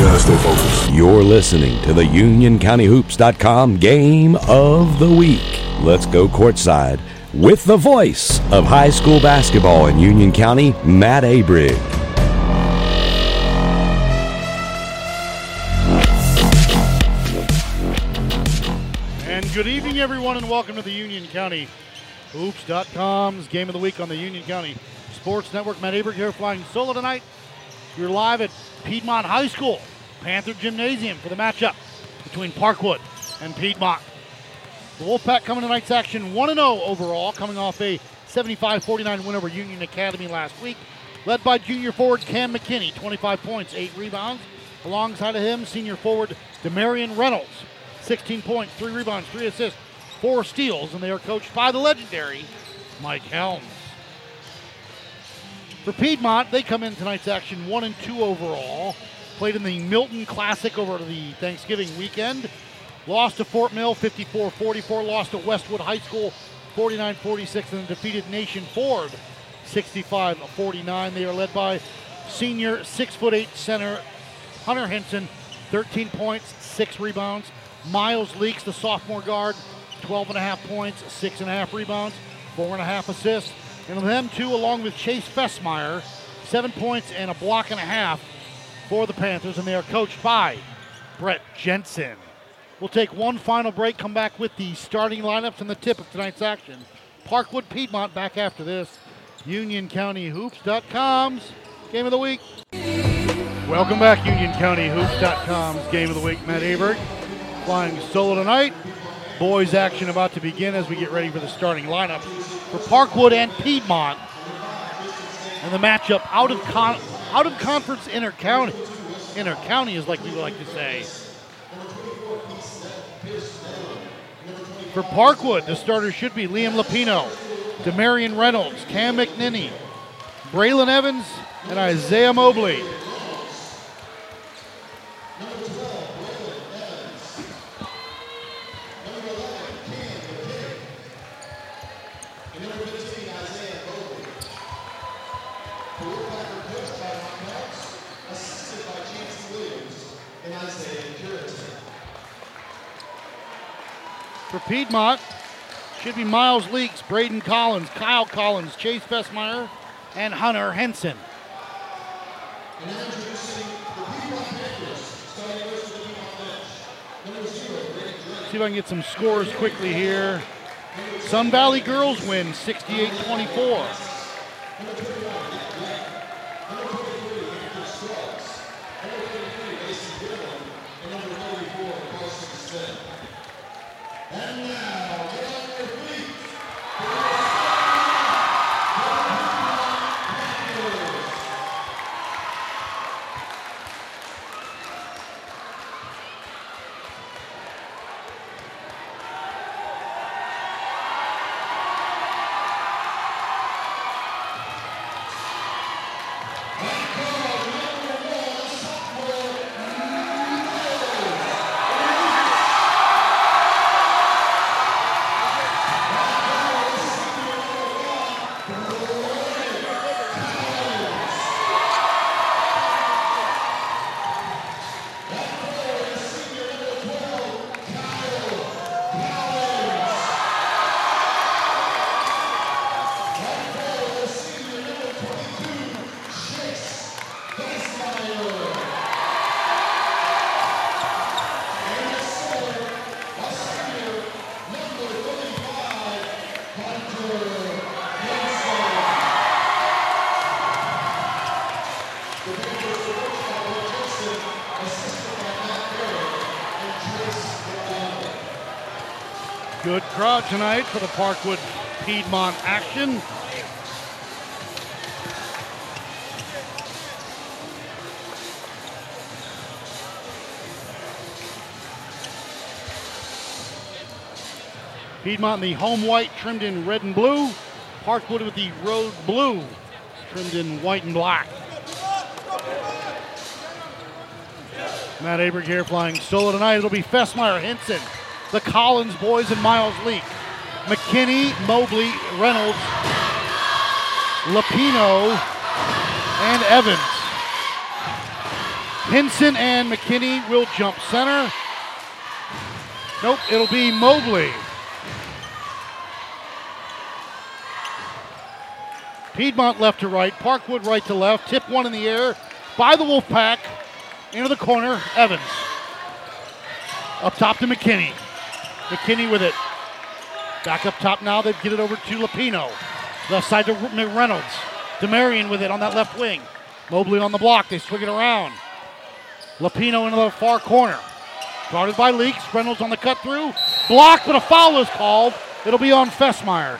You're listening to the UnionCountyHoops.com Game of the Week. Let's go courtside with the voice of high school basketball in Union County, Matt Abrig. And good evening, everyone, and welcome to the Union County Hoops.com's Game of the Week on the Union County Sports Network. Matt Abrig here flying solo tonight. We're live at Piedmont High School, Panther Gymnasium for the matchup between Parkwood and Piedmont. The Wolfpack coming tonight's action 1 0 overall, coming off a 75 49 win over Union Academy last week. Led by junior forward Cam McKinney, 25 points, 8 rebounds. Alongside of him, senior forward Demarion Reynolds, 16 points, 3 rebounds, 3 assists, 4 steals, and they are coached by the legendary Mike Helms. For Piedmont, they come in tonight's action 1 and 2 overall. Played in the Milton Classic over the Thanksgiving weekend. Lost to Fort Mill 54 44. Lost to Westwood High School 49 46. And defeated Nation Ford 65 49. They are led by senior 6'8 center Hunter Henson, 13 points, 6 rebounds. Miles Leaks, the sophomore guard, 12 and a half points, 6 and a half rebounds, 4 and a half assists. And them two, along with Chase Fessmeyer, 7 points and a block and a half for the Panthers. And they are coached by Brett Jensen. We'll take one final break, come back with the starting lineups and the tip of tonight's action. Parkwood Piedmont back after this. UnionCountyHoops.com's Game of the Week. Welcome back, UnionCountyHoops.com's Game of the Week. Matt Aberg flying solo tonight. Boys action about to begin as we get ready for the starting lineup for Parkwood and Piedmont. And the matchup out of con- out of conference inter county. Inter county is like we would like to say. For Parkwood, the starters should be Liam Lapino, Demarion Reynolds, Cam McKinney, Braylon Evans, and Isaiah Mobley. Should be Miles Leaks, Braden Collins, Kyle Collins, Chase Fessmeyer, and Hunter Henson. See if I can get some scores quickly here. Sun Valley girls win 68 24. Tonight for the Parkwood Piedmont action. Piedmont in the home white trimmed in red and blue. Parkwood with the road blue trimmed in white and black. Matt Aberg here flying solo tonight. It'll be Fessmeyer, Henson, the Collins boys, and Miles Leak. McKinney, Mobley, Reynolds, Lapino, and Evans. Henson and McKinney will jump center. Nope, it'll be Mobley. Piedmont left to right, Parkwood right to left, tip one in the air by the Wolfpack. Into the corner, Evans. Up top to McKinney. McKinney with it. Back up top now, they get it over to Lapino. Left side to Reynolds. Demarion with it on that left wing. Mobley on the block, they swing it around. Lapino into the far corner. Guarded by Leaks. Reynolds on the cut through. Blocked, but a foul is called. It'll be on Fessmeyer.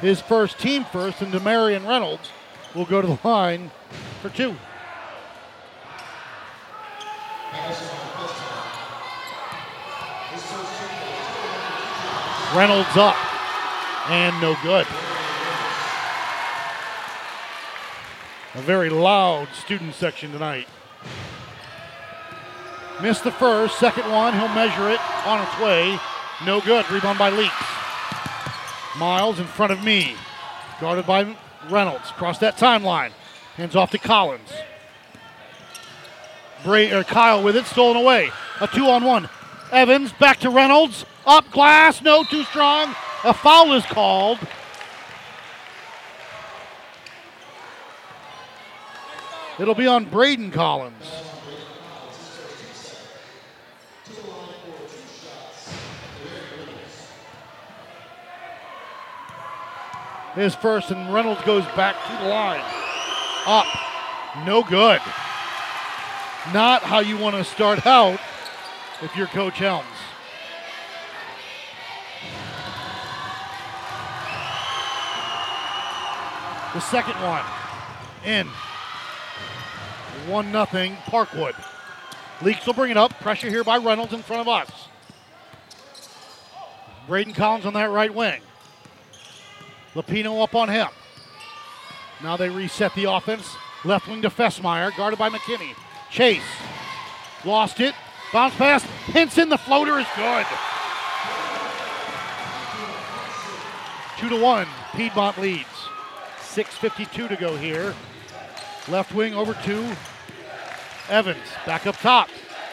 His first team first, and Demarion Reynolds will go to the line for two. Reynolds up and no good. A very loud student section tonight. Missed the first, second one, he'll measure it on its way. No good. Rebound by Leaks. Miles in front of me. Guarded by Reynolds. Cross that timeline. Hands off to Collins. Bray, or Kyle with it, stolen away. A two on one. Evans back to Reynolds. Up glass, no, too strong. A foul is called. It'll be on Braden Collins. His first, and Reynolds goes back to the line. Up. No good. Not how you want to start out if you're Coach Helms. The second one. In. 1 nothing Parkwood. Leaks will bring it up. Pressure here by Reynolds in front of us. Braden Collins on that right wing. Lapino up on him. Now they reset the offense. Left wing to Fessmeyer, guarded by McKinney. Chase. Lost it. Bounce pass. Henson, the floater is good. Two to one. Piedmont leads. 6.52 to go here. Left wing over to Evans. Back up top.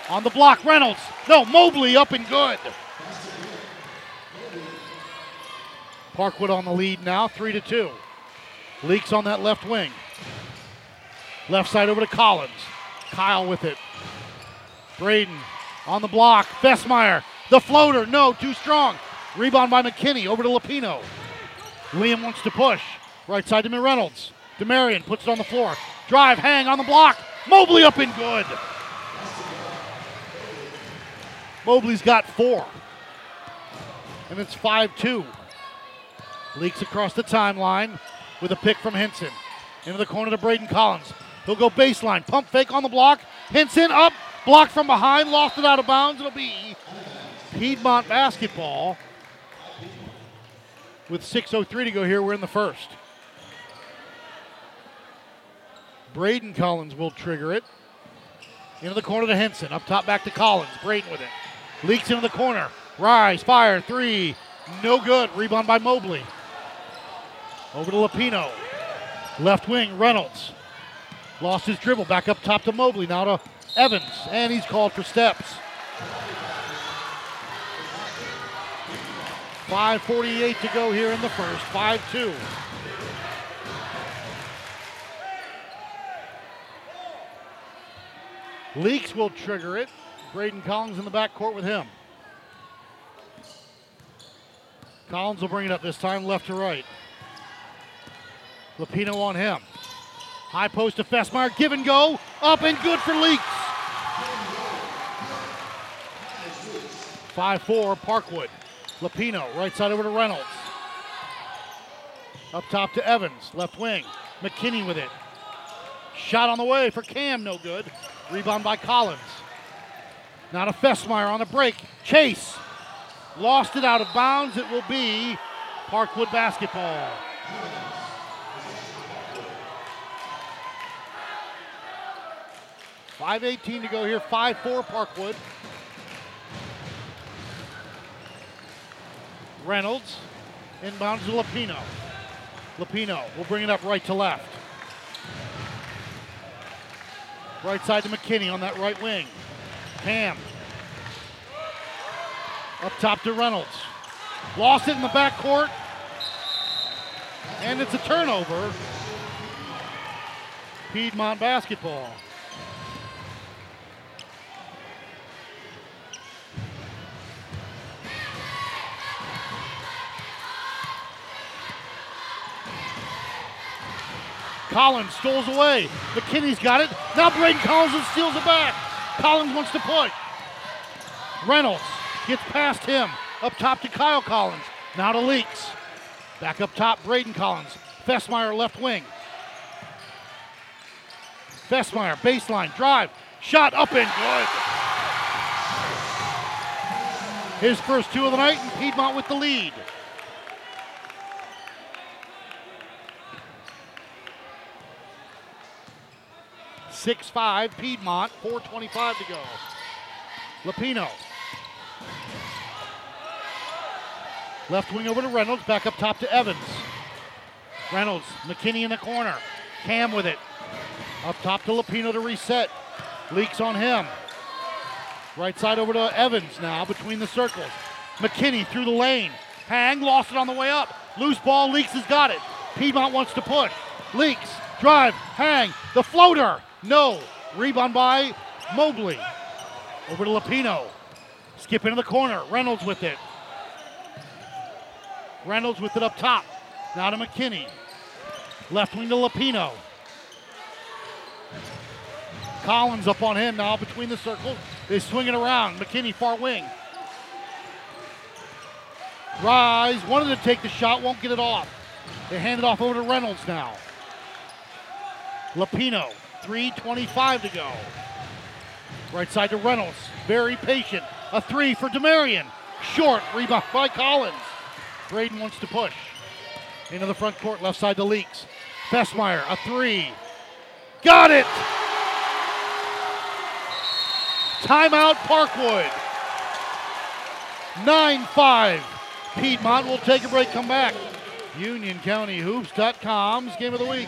On the block, Reynolds. No, Mobley up and good. Parkwood on the lead now, three to two. Leaks on that left wing. Left side over to Collins. Kyle with it. Braden on the block. Fessmeyer. The floater. No, too strong. Rebound by McKinney over to Lapino. Liam wants to push. Right side to Reynolds. Demarion puts it on the floor. Drive, hang on the block. Mobley up and good. Mobley's got four. And it's 5 2. Leaks across the timeline with a pick from Henson. Into the corner to Braden Collins. He'll go baseline. Pump fake on the block. Henson up. Blocked from behind. Lost it out of bounds. It'll be Piedmont basketball. With 6.03 to go here, we're in the first. Braden Collins will trigger it. Into the corner to Henson. Up top back to Collins. Braden with it. Leaks into the corner. Rise, fire, three. No good. Rebound by Mobley. Over to Lapino. Left wing, Reynolds. Lost his dribble. Back up top to Mobley. Now to Evans. And he's called for steps. 5.48 to go here in the first. 5 2. Leaks will trigger it. Braden Collins in the backcourt with him. Collins will bring it up this time left to right. Lapino on him. High post to Fessmeyer. Give and go. Up and good for Leaks. 5 4, Parkwood. Lapino, right side over to Reynolds. Up top to Evans, left wing. McKinney with it. Shot on the way for Cam, no good. Rebound by Collins. Now to Fessmeyer on the break. Chase lost it out of bounds. It will be Parkwood basketball. Five eighteen to go here. Five four Parkwood. Reynolds inbounds to Lapino. Lapino will bring it up right to left. Right side to McKinney on that right wing. Ham. Up top to Reynolds. Lost it in the backcourt. And it's a turnover. Piedmont basketball. Collins stoles away. McKinney's got it. Now Braden Collins steals it back. Collins wants to push. Reynolds gets past him. Up top to Kyle Collins. Now to Leaks. Back up top, Braden Collins. Fessmeyer left wing. Fessmeyer, baseline, drive. Shot up and good. His first two of the night, and Piedmont with the lead. Six five Piedmont, 425 to go. Lapino. Left wing over to Reynolds, back up top to Evans. Reynolds, McKinney in the corner. Cam with it. Up top to Lapino to reset. Leaks on him. Right side over to Evans now between the circles. McKinney through the lane. Hang, lost it on the way up. Loose ball, Leaks has got it. Piedmont wants to push. Leaks, drive, hang, the floater. No. Rebound by Mobley. Over to Lapino. Skip into the corner. Reynolds with it. Reynolds with it up top. Now to McKinney. Left wing to Lapino. Collins up on him now between the circles. They swing it around. McKinney far wing. Rise wanted to take the shot, won't get it off. They hand it off over to Reynolds now. Lapino, 3.25 to go. Right side to Reynolds, very patient. A three for Demarion. Short, rebound by Collins. Braden wants to push. Into the front court, left side to Leaks. Fessmeyer, a three. Got it! Timeout Parkwood. 9 5. Piedmont will take a break, come back. UnionCountyHoops.com's game of the week.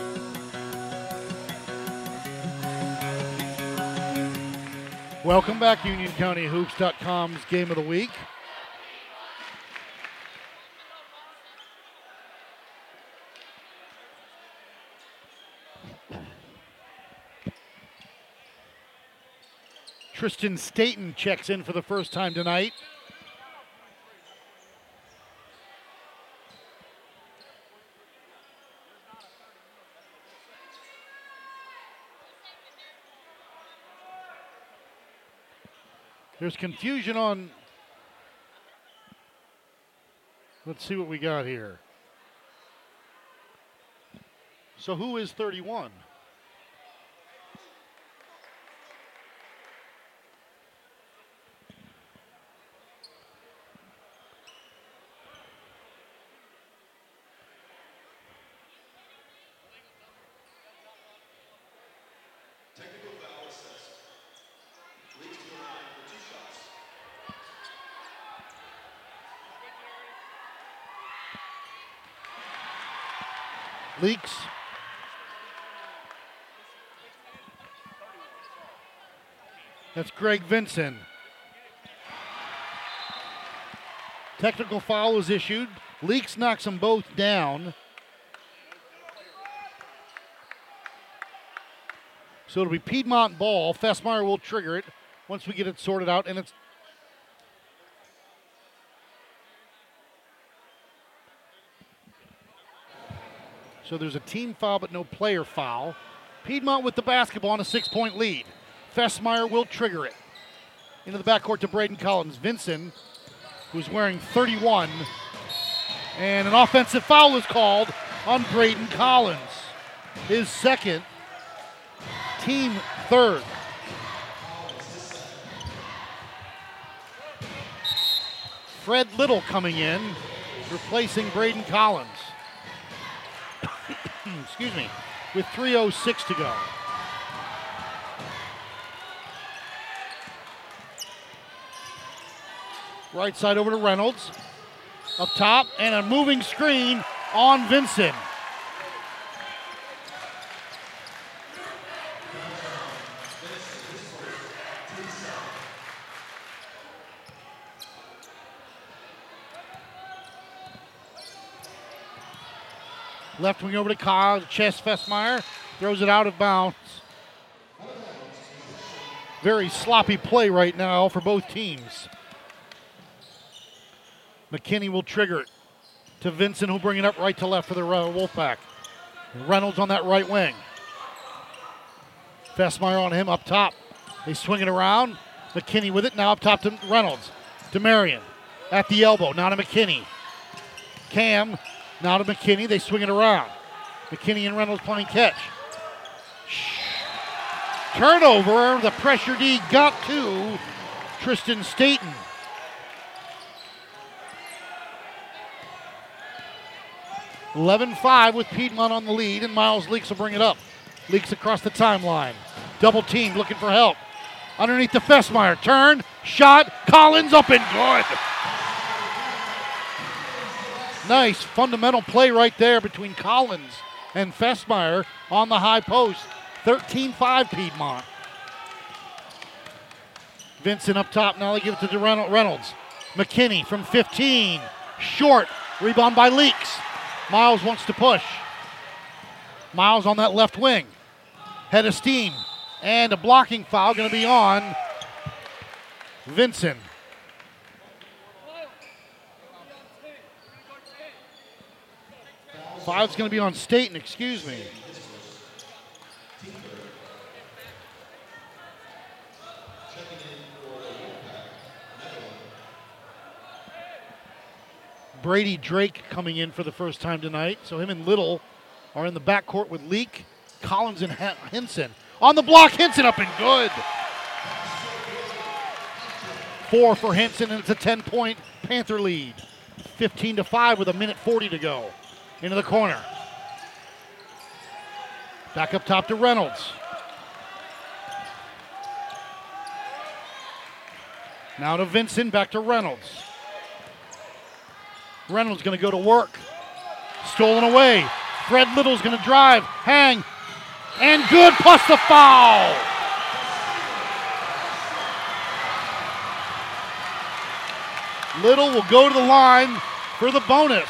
Welcome back, UnionCountyHoops.com's game of the week. Tristan Staten checks in for the first time tonight. There's confusion on. Let's see what we got here. So, who is 31? Leaks. That's Greg Vinson. Technical foul is issued. Leaks knocks them both down. So it'll be Piedmont ball. Fessmeyer will trigger it. once we get it sorted out. And it's so there's a team foul, but no player foul. Piedmont with the basketball on a six-point lead. Fessmeyer will trigger it into the backcourt to Braden Collins. Vincent, who's wearing 31, and an offensive foul is called on Braden Collins. His second, team third. Fred Little coming in, replacing Braden Collins. Excuse me, with 3.06 to go. Right side over to Reynolds. Up top, and a moving screen on Vincent. Left wing over to Kyle, Chase Fessmeyer, throws it out of bounds. Very sloppy play right now for both teams. McKinney will trigger it to Vincent, who'll bring it up right to left for the Wolfpack. Reynolds on that right wing. Fessmeyer on him up top. They swing it around. McKinney with it. Now up top to Reynolds. To Marion. At the elbow. Now to McKinney. Cam. Now to McKinney. They swing it around. McKinney and Reynolds playing catch. Turnover. The pressure D got to Tristan Staten. 11-5 with Piedmont on the lead, and Miles Leaks will bring it up. Leaks across the timeline. Double team looking for help. Underneath the Fessmeyer. Turn, shot, Collins up and good. Nice fundamental play right there between Collins and Fessmeyer on the high post. 13-5 Piedmont. Vincent up top. Now they give it to Reynolds. McKinney from 15. Short. Rebound by Leaks. Miles wants to push. Miles on that left wing. Head of steam. And a blocking foul going to be on Vincent. Five's going to be on Staten, excuse me. Brady Drake coming in for the first time tonight. So him and Little are in the backcourt with Leak, Collins, and Henson. On the block, Henson up and good. Four for Henson, and it's a 10 point Panther lead. 15 to 5 with a minute 40 to go. Into the corner. Back up top to Reynolds. Now to Vincent, back to Reynolds. Reynolds going to go to work. Stolen away. Fred Little's going to drive, hang, and good, plus the foul. Little will go to the line for the bonus.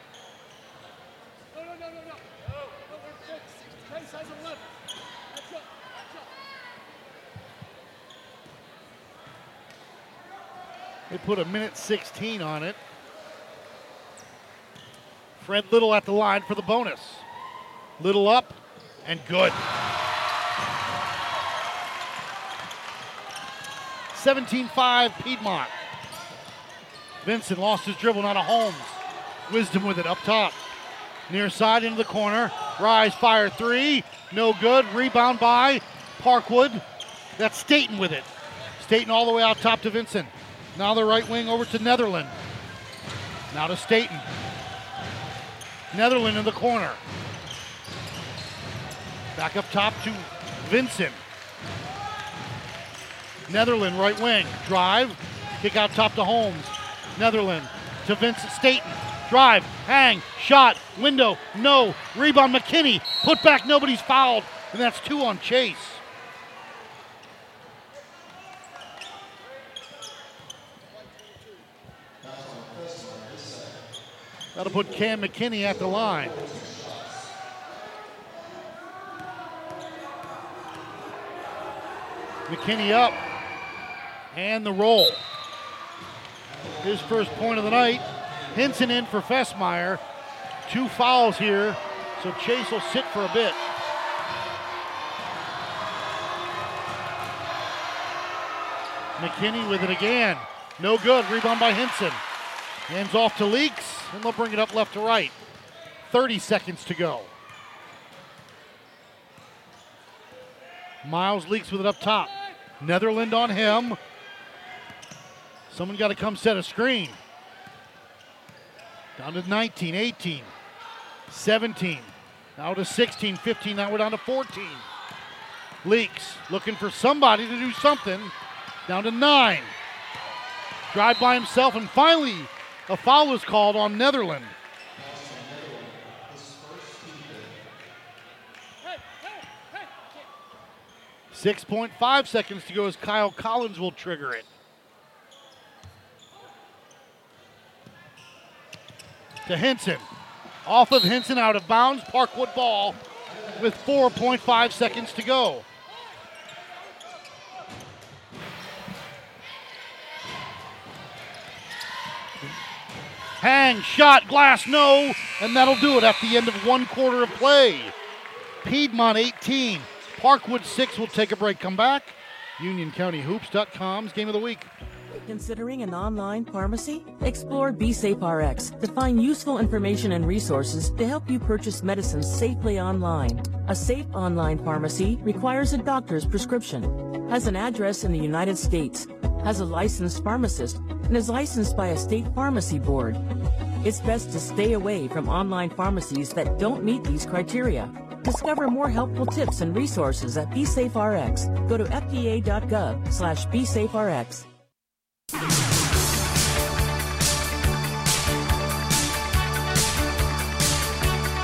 put a minute 16 on it. Fred Little at the line for the bonus. Little up and good. 17-5 Piedmont. Vincent lost his dribble, not a Holmes. Wisdom with it up top. Near side into the corner. Rise, fire three. No good. Rebound by Parkwood. That's Staten with it. Staten all the way out top to Vincent. Now the right wing over to Netherland. Now to Staten. Netherland in the corner. Back up top to Vincent. Netherland, right wing. Drive. Kick out top to Holmes. Netherland to Vincent Staten. Drive. Hang. Shot. Window. No. Rebound McKinney. Put back. Nobody's fouled. And that's two on Chase. That'll put Cam McKinney at the line. McKinney up. And the roll. His first point of the night. Henson in for Fessmeyer. Two fouls here, so Chase will sit for a bit. McKinney with it again. No good. Rebound by Henson. Hands off to Leaks, and they'll bring it up left to right. 30 seconds to go. Miles Leaks with it up top. Netherland on him. Someone got to come set a screen. Down to 19, 18, 17. Now to 16, 15. Now we're down to 14. Leaks looking for somebody to do something. Down to nine. Drive by himself, and finally a foul was called on Netherland. Six point five seconds to go as Kyle Collins will trigger it. To Henson. Off of Henson, out of bounds. Parkwood ball with 4.5 seconds to go. Hang, shot, glass, no, and that'll do it at the end of one quarter of play. Piedmont 18, Parkwood 6 will take a break, come back. UnionCountyHoops.com's game of the week. Considering an online pharmacy? Explore BeSafeRx to find useful information and resources to help you purchase medicines safely online. A safe online pharmacy requires a doctor's prescription, has an address in the United States, has a licensed pharmacist, and is licensed by a state pharmacy board. It's best to stay away from online pharmacies that don't meet these criteria. Discover more helpful tips and resources at BeSafeRx. Go to fda.gov slash BeSafeRx.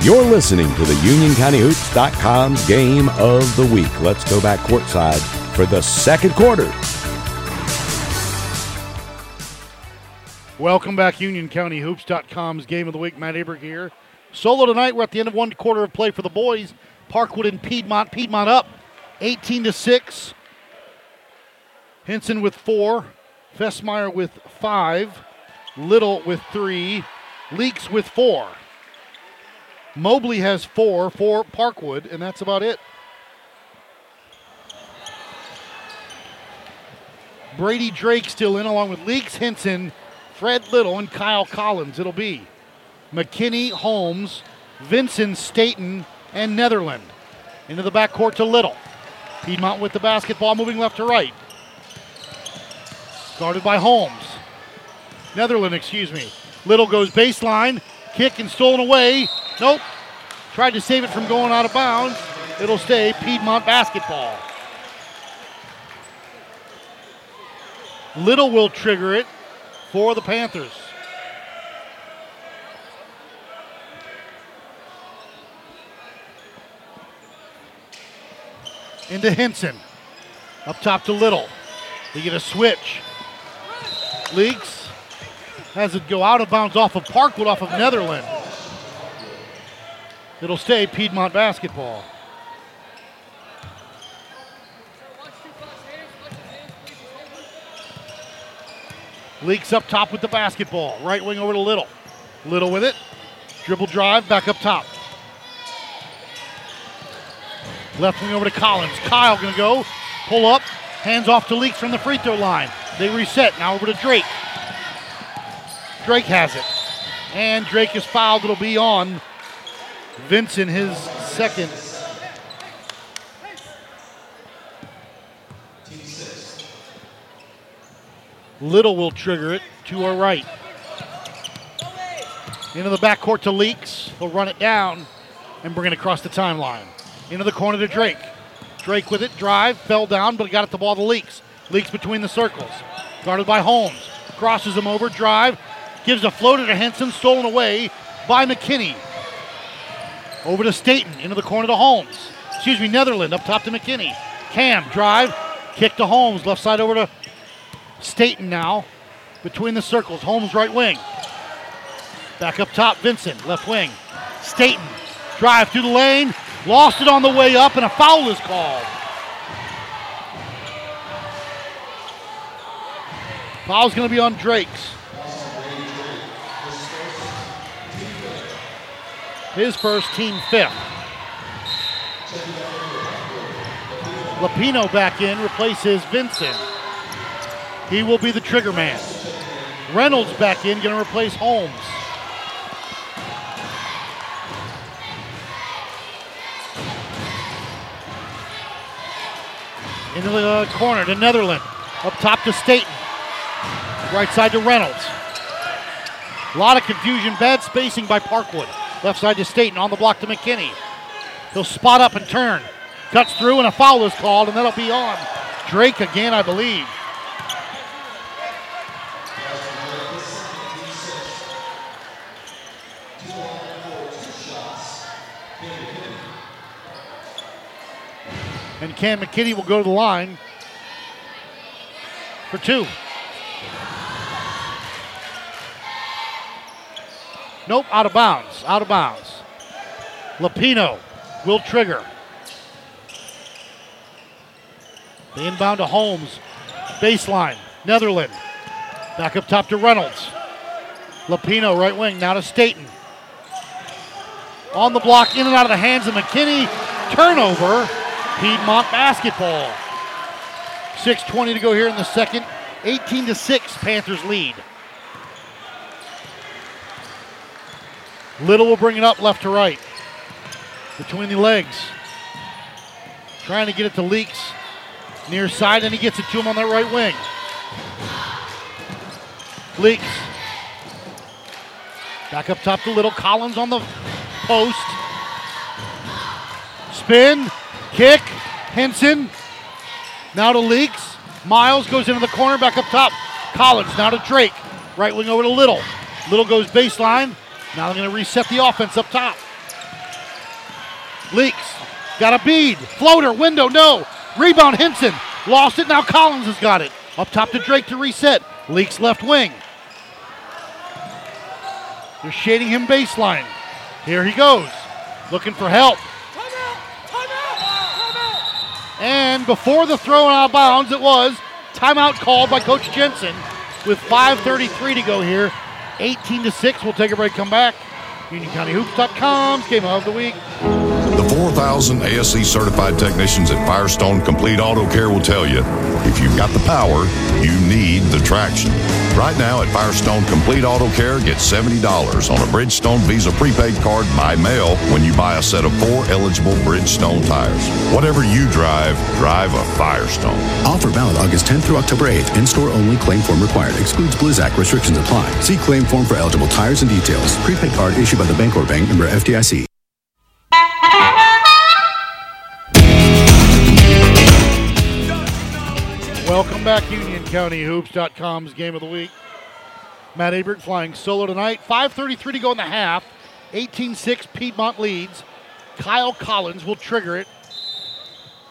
You're listening to the UnionCountyHoops.com's game of the week. Let's go back courtside for the second quarter. Welcome back, UnionCountyHoops.com's game of the week. Matt Aber here. Solo tonight. We're at the end of one quarter of play for the boys. Parkwood and Piedmont. Piedmont up, 18 to six. Henson with four. Fessmeyer with five. Little with three. Leaks with four. Mobley has four for Parkwood, and that's about it. Brady Drake still in, along with Leaks Henson, Fred Little, and Kyle Collins. It'll be McKinney, Holmes, Vincent, Staten, and Netherland. Into the backcourt to Little. Piedmont with the basketball, moving left to right. Guarded by Holmes. Netherland, excuse me. Little goes baseline, kick and stolen away. Nope. Tried to save it from going out of bounds. It'll stay Piedmont basketball. Little will trigger it for the Panthers. Into Henson. Up top to Little. They get a switch. Leaks. Has it go out of bounds off of Parkwood, off of Netherland. It'll stay Piedmont basketball. Leaks up top with the basketball. Right wing over to Little. Little with it. Dribble drive, back up top. Left wing over to Collins. Kyle gonna go. Pull up. Hands off to Leaks from the free throw line. They reset. Now over to Drake. Drake has it. And Drake is fouled. It'll be on Vincent, his second. Little will trigger it to our right. Into the backcourt to Leaks. He'll run it down and bring it across the timeline. Into the corner to Drake. Drake with it, drive, fell down, but he got it the ball to Leaks. Leaks between the circles. Guarded by Holmes. Crosses him over, drive, gives a floater to Henson, stolen away by McKinney. Over to Staten, into the corner to Holmes. Excuse me, Netherland, up top to McKinney. Cam, drive, kick to Holmes, left side over to Staten now. Between the circles, Holmes right wing. Back up top, Vincent, left wing. Staten, drive through the lane, lost it on the way up, and a foul is called. Foul's going to be on Drakes. His first, team fifth. Lapino back in, replaces Vincent. He will be the trigger man. Reynolds back in, going to replace Holmes. Into the corner to Netherland. Up top to Staten. Right side to Reynolds. A lot of confusion, bad spacing by Parkwood. Left side to Staten, on the block to McKinney. He'll spot up and turn. Cuts through, and a foul is called, and that'll be on Drake again, I believe. And Cam McKinney will go to the line for two. Nope, out of bounds. Out of bounds. Lapino will trigger. The inbound to Holmes. Baseline. Netherland. Back up top to Reynolds. Lapino, right wing, now to Staten. On the block, in and out of the hands of McKinney. Turnover. Piedmont basketball. 6.20 to go here in the second. 18 to 6, Panthers lead. Little will bring it up left to right. Between the legs. Trying to get it to Leaks. Near side, and he gets it to him on that right wing. Leaks. Back up top to Little. Collins on the post. Spin. Kick. Henson. Now to Leaks. Miles goes into the corner. Back up top. Collins. Now to Drake. Right wing over to Little. Little goes baseline. Now they're going to reset the offense up top. Leaks. Got a bead. Floater. Window. No. Rebound. Henson. Lost it. Now Collins has got it. Up top to Drake to reset. Leaks left wing. They're shading him baseline. Here he goes. Looking for help. And before the throw out of bounds, it was timeout called by Coach Jensen with 5.33 to go here. 18 to 6. We'll take a break, come back. UnionCountyHoops.com's game of the week. The 4,000 ASE certified technicians at Firestone Complete Auto Care will tell you if you've got the power, you need the traction. Right now at Firestone Complete Auto Care, get $70 on a Bridgestone Visa prepaid card by mail when you buy a set of four eligible Bridgestone tires. Whatever you drive, drive a Firestone. Offer valid August 10th through October 8th. In-store only. Claim form required. Excludes Blizzak. Restrictions apply. See claim form for eligible tires and details. Prepaid card issued by the Bancorp Bank member FDIC. Welcome back, UnionCountyHoops.com's game of the week. Matt Abert flying solo tonight. 5.33 to go in the half. 18 6 Piedmont leads. Kyle Collins will trigger it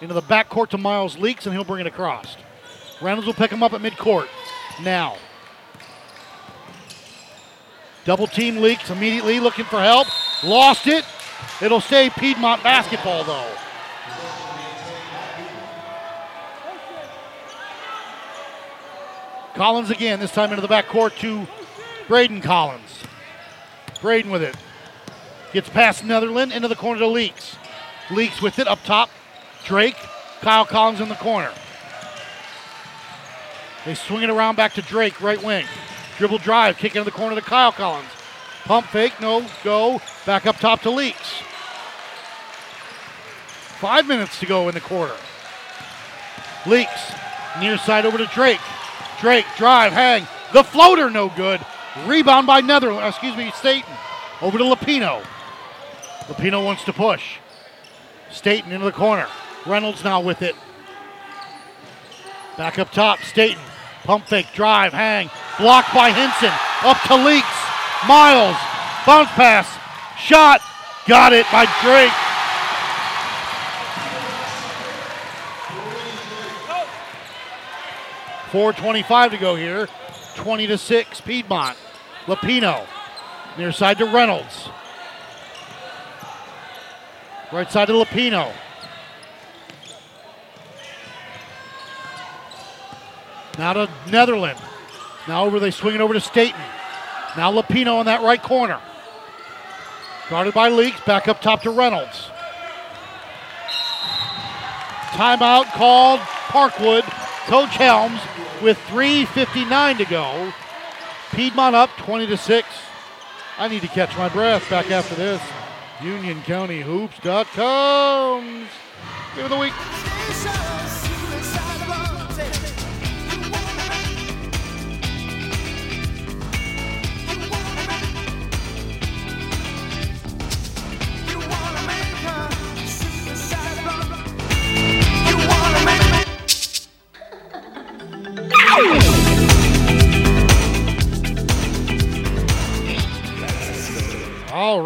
into the backcourt to Miles Leaks, and he'll bring it across. Reynolds will pick him up at midcourt. Now. Double team Leaks immediately looking for help. Lost it. It'll stay Piedmont basketball, though. Collins again, this time into the back court to Braden Collins. Braden with it. Gets past Netherland into the corner to Leaks. Leaks with it up top. Drake. Kyle Collins in the corner. They swing it around back to Drake, right wing. Dribble drive, kick into the corner to Kyle Collins. Pump fake, no, go. Back up top to Leaks. Five minutes to go in the quarter. Leaks, near side over to Drake. Drake, drive, hang. The floater, no good. Rebound by Netherland, uh, excuse me, Staten. Over to Lapino. Lapino wants to push. Staten into the corner. Reynolds now with it. Back up top, Staten. Pump fake, drive, hang. Blocked by Henson. Up to Leaks. Miles. Bounce pass. Shot. Got it by Drake. Four twenty-five to go here. Twenty to six. Piedmont. Lapino. Near side to Reynolds. Right side to Lapino. Now to Netherland. Now over, they swing it over to Staten. Now Lapino in that right corner. Guarded by Leaks, back up top to Reynolds. Timeout called Parkwood. Coach Helms with 3.59 to go. Piedmont up 20 to 6. I need to catch my breath back after this. UnionCountyHoops.com. Game of the week.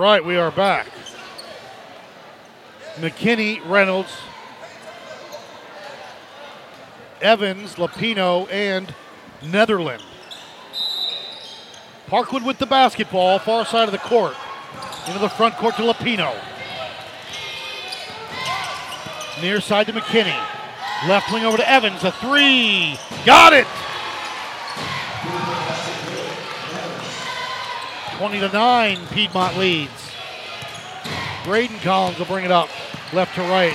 Right, we are back. McKinney, Reynolds, Evans, Lapino, and Netherland. Parkwood with the basketball, far side of the court. Into the front court to Lapino. Near side to McKinney. Left wing over to Evans. A three. Got it. 20 to 9, Piedmont leads. Braden Collins will bring it up left to right.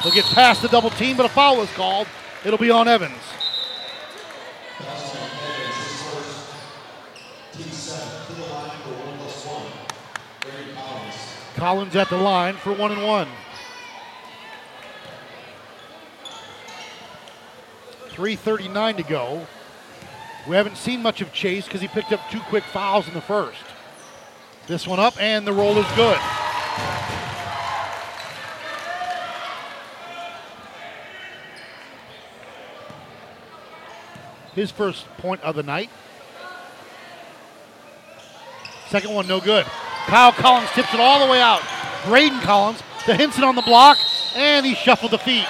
He'll get past the double team, but a foul is called. It'll be on Evans. Collins at the line for one and one. 3.39 to go. We haven't seen much of Chase because he picked up two quick fouls in the first. This one up, and the roll is good. His first point of the night. Second one, no good. Kyle Collins tips it all the way out. Braden Collins to Henson on the block, and he shuffled the feet.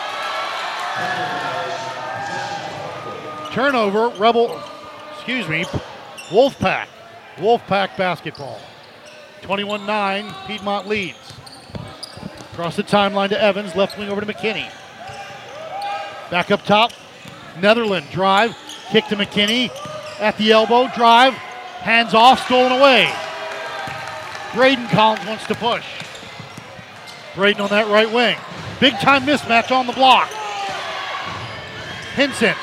Turnover, Rebel, excuse me, Wolfpack. Wolfpack basketball. 21 9, Piedmont leads. Across the timeline to Evans, left wing over to McKinney. Back up top, Netherland drive, kick to McKinney. At the elbow, drive, hands off, stolen away. Braden Collins wants to push. Braden on that right wing. Big time mismatch on the block. Henson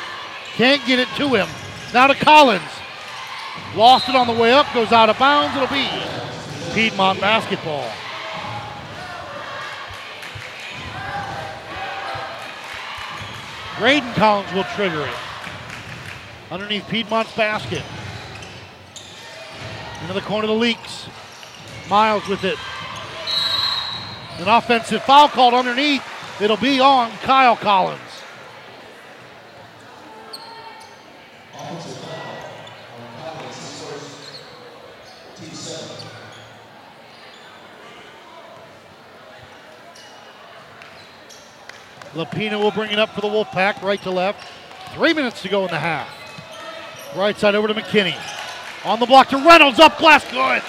can't get it to him. Now to Collins. Lost it on the way up, goes out of bounds. It'll be Piedmont basketball. Braden Collins will trigger it. Underneath Piedmont's basket. Into the corner of the Leaks. Miles with it. An offensive foul called underneath. It'll be on Kyle Collins. Lapino will bring it up for the Wolfpack, right to left. Three minutes to go in the half. Right side over to McKinney. On the block to Reynolds, up glass, good.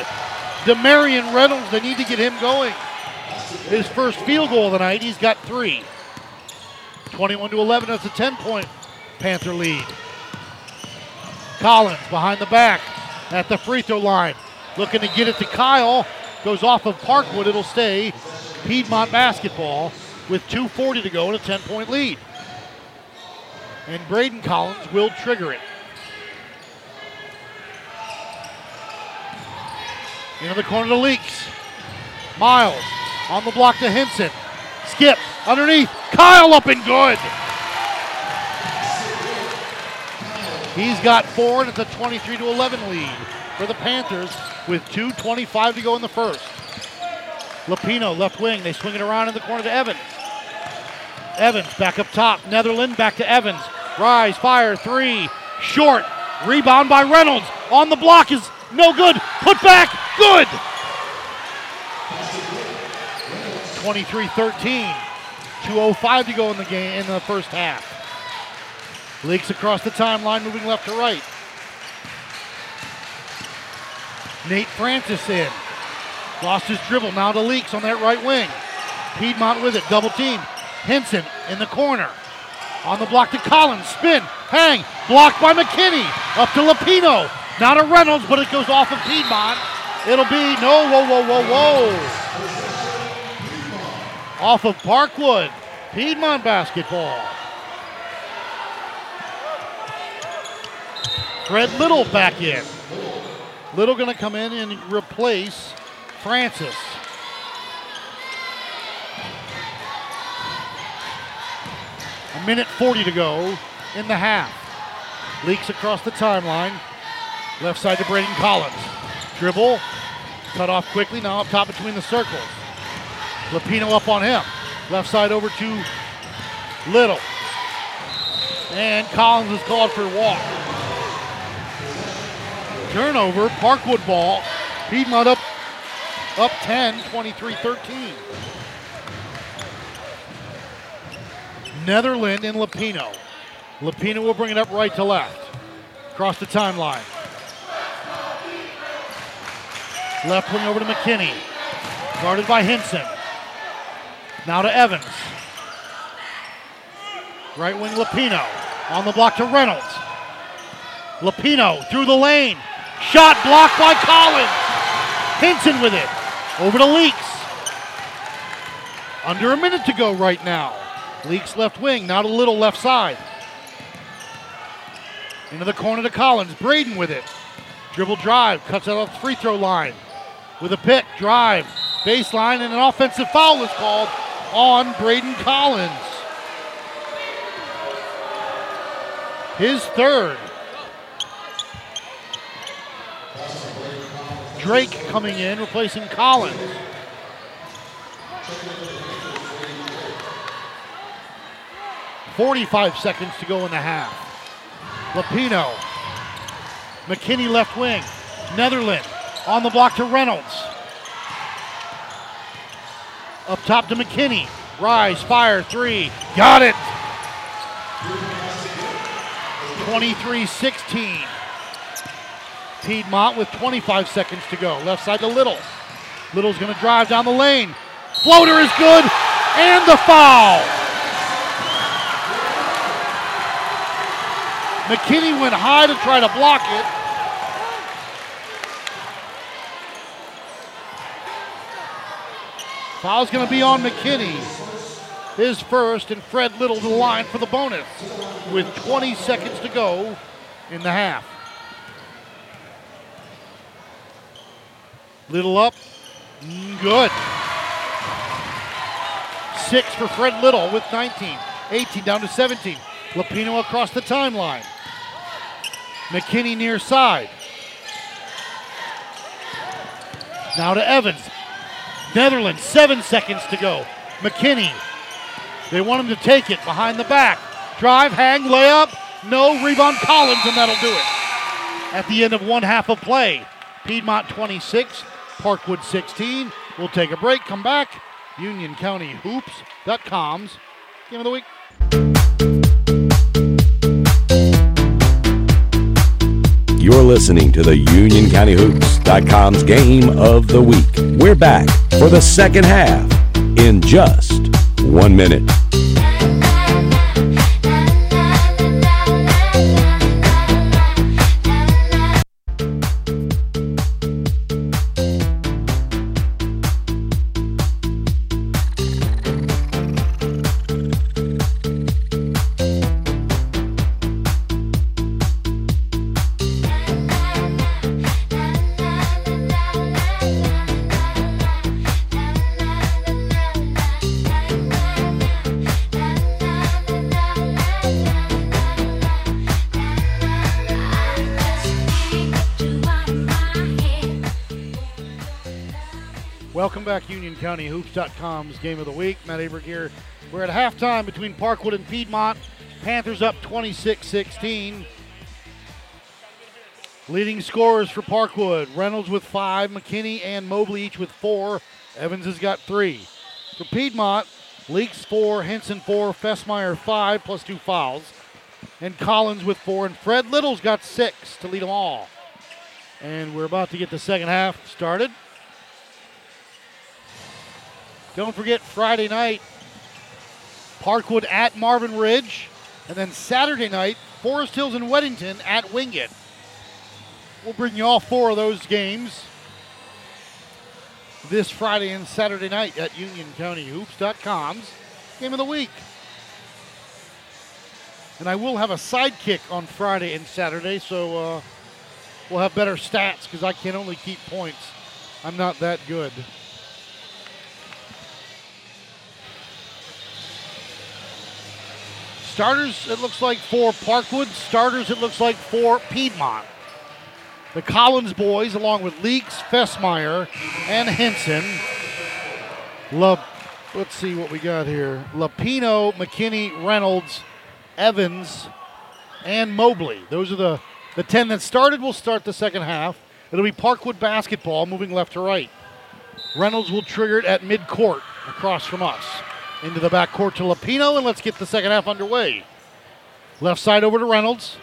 Demarion Reynolds, they need to get him going. His first field goal of the night, he's got three. 21 to 11, that's a 10 point Panther lead. Collins behind the back at the free throw line. Looking to get it to Kyle. Goes off of Parkwood. It'll stay Piedmont basketball with 2.40 to go and a 10 point lead. And Braden Collins will trigger it. Into the corner to Leaks. Miles on the block to Henson. Skip underneath. Kyle up and good. He's got four, and it's a 23 to 11 lead for the Panthers with 2.25 to go in the first. Lapino, left wing. They swing it around in the corner to Evans. Evans back up top. Netherland back to Evans. Rise, fire, three. Short. Rebound by Reynolds. On the block is no good. Put back. Good. 23 13. 2.05 to go in the game in the first half. Leaks across the timeline, moving left to right. Nate Francis in. Lost his dribble, now to Leaks on that right wing. Piedmont with it, double team. Henson in the corner. On the block to Collins, spin, hang, blocked by McKinney. Up to Lapino. Now to Reynolds, but it goes off of Piedmont. It'll be no, whoa, whoa, whoa, whoa. Off of Parkwood. Piedmont basketball. Fred Little back in. Little going to come in and replace Francis. Minute 40 to go in the half. Leaks across the timeline. Left side to Braden Collins. Dribble. Cut off quickly. Now up top between the circles. Lapino up on him. Left side over to Little. And Collins is called for a walk. Turnover, Parkwood ball. Piedmont up up 10, 23-13. Netherland and Lapino. Lapino will bring it up right to left. Across the timeline. Left wing over to McKinney. Guarded by Henson. Now to Evans. Right wing Lapino. On the block to Reynolds. Lapino through the lane. Shot blocked by Collins. Henson with it. Over to Leaks. Under a minute to go right now. Leaks left wing. not a Little left side. Into the corner to Collins. Braden with it. Dribble drive. Cuts out off the free throw line. With a pick. Drive. Baseline. And an offensive foul is called on Braden Collins. His third. Drake coming in, replacing Collins. Forty-five seconds to go in the half. Lapino, McKinney left wing, Netherland on the block to Reynolds. Up top to McKinney. Rise, fire, three. Got it. 23 16. Piedmont with 25 seconds to go. Left side to Little. Little's going to drive down the lane. Floater is good. And the foul. McKinney went high to try to block it. Foul's going to be on McKinney. His first, and Fred Little to the line for the bonus with 20 seconds to go in the half. Little up. Mm, good. Six for Fred Little with 19. 18 down to 17. Lapino across the timeline. McKinney near side. Now to Evans. Netherlands, seven seconds to go. McKinney. They want him to take it behind the back. Drive, hang, layup. No rebound Collins, and that'll do it. At the end of one half of play, Piedmont 26, Parkwood 16. We'll take a break, come back. Union County Hoops.com's game of the week. You're listening to the UnionCountyHoops.com's game of the week. We're back for the second half in just one minute. UnionCountyHoops.com's Game of the Week. Matt Aberg here. We're at halftime between Parkwood and Piedmont. Panthers up 26 16. Leading scorers for Parkwood Reynolds with five, McKinney and Mobley each with four. Evans has got three. For Piedmont, Leaks four, Henson four, Fessmeyer five, plus two fouls. And Collins with four, and Fred Little's got six to lead them all. And we're about to get the second half started. Don't forget Friday night, Parkwood at Marvin Ridge. And then Saturday night, Forest Hills and Weddington at Wingate. We'll bring you all four of those games this Friday and Saturday night at UnionCountyHoops.com's Game of the Week. And I will have a sidekick on Friday and Saturday, so uh, we'll have better stats because I can only keep points. I'm not that good. Starters, it looks like for Parkwood. Starters, it looks like for Piedmont. The Collins boys, along with Leaks, Fessmeyer, and Henson. La, let's see what we got here. Lapino, McKinney, Reynolds, Evans, and Mobley. Those are the, the 10 that started. will start the second half. It'll be Parkwood basketball moving left to right. Reynolds will trigger it at midcourt across from us. Into the back court to Lapino, and let's get the second half underway. Left side over to Reynolds.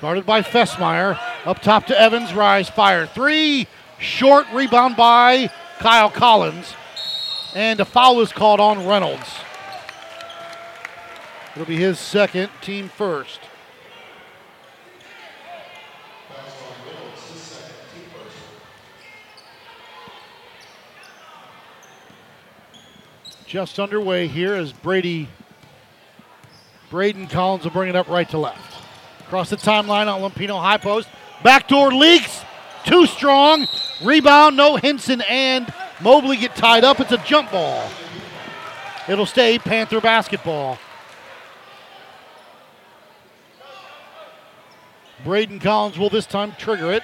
Guarded by Fessmeyer. Up top to Evans. Rise, fire. Three. Short rebound by Kyle Collins. And a foul is called on Reynolds. It'll be his second, team first. Just underway here as Brady, Braden Collins will bring it up right to left. Across the timeline on Lapino high post. Backdoor Leaks. Too strong. Rebound, no Henson and Mobley get tied up. It's a jump ball. It'll stay Panther basketball. Braden Collins will this time trigger it.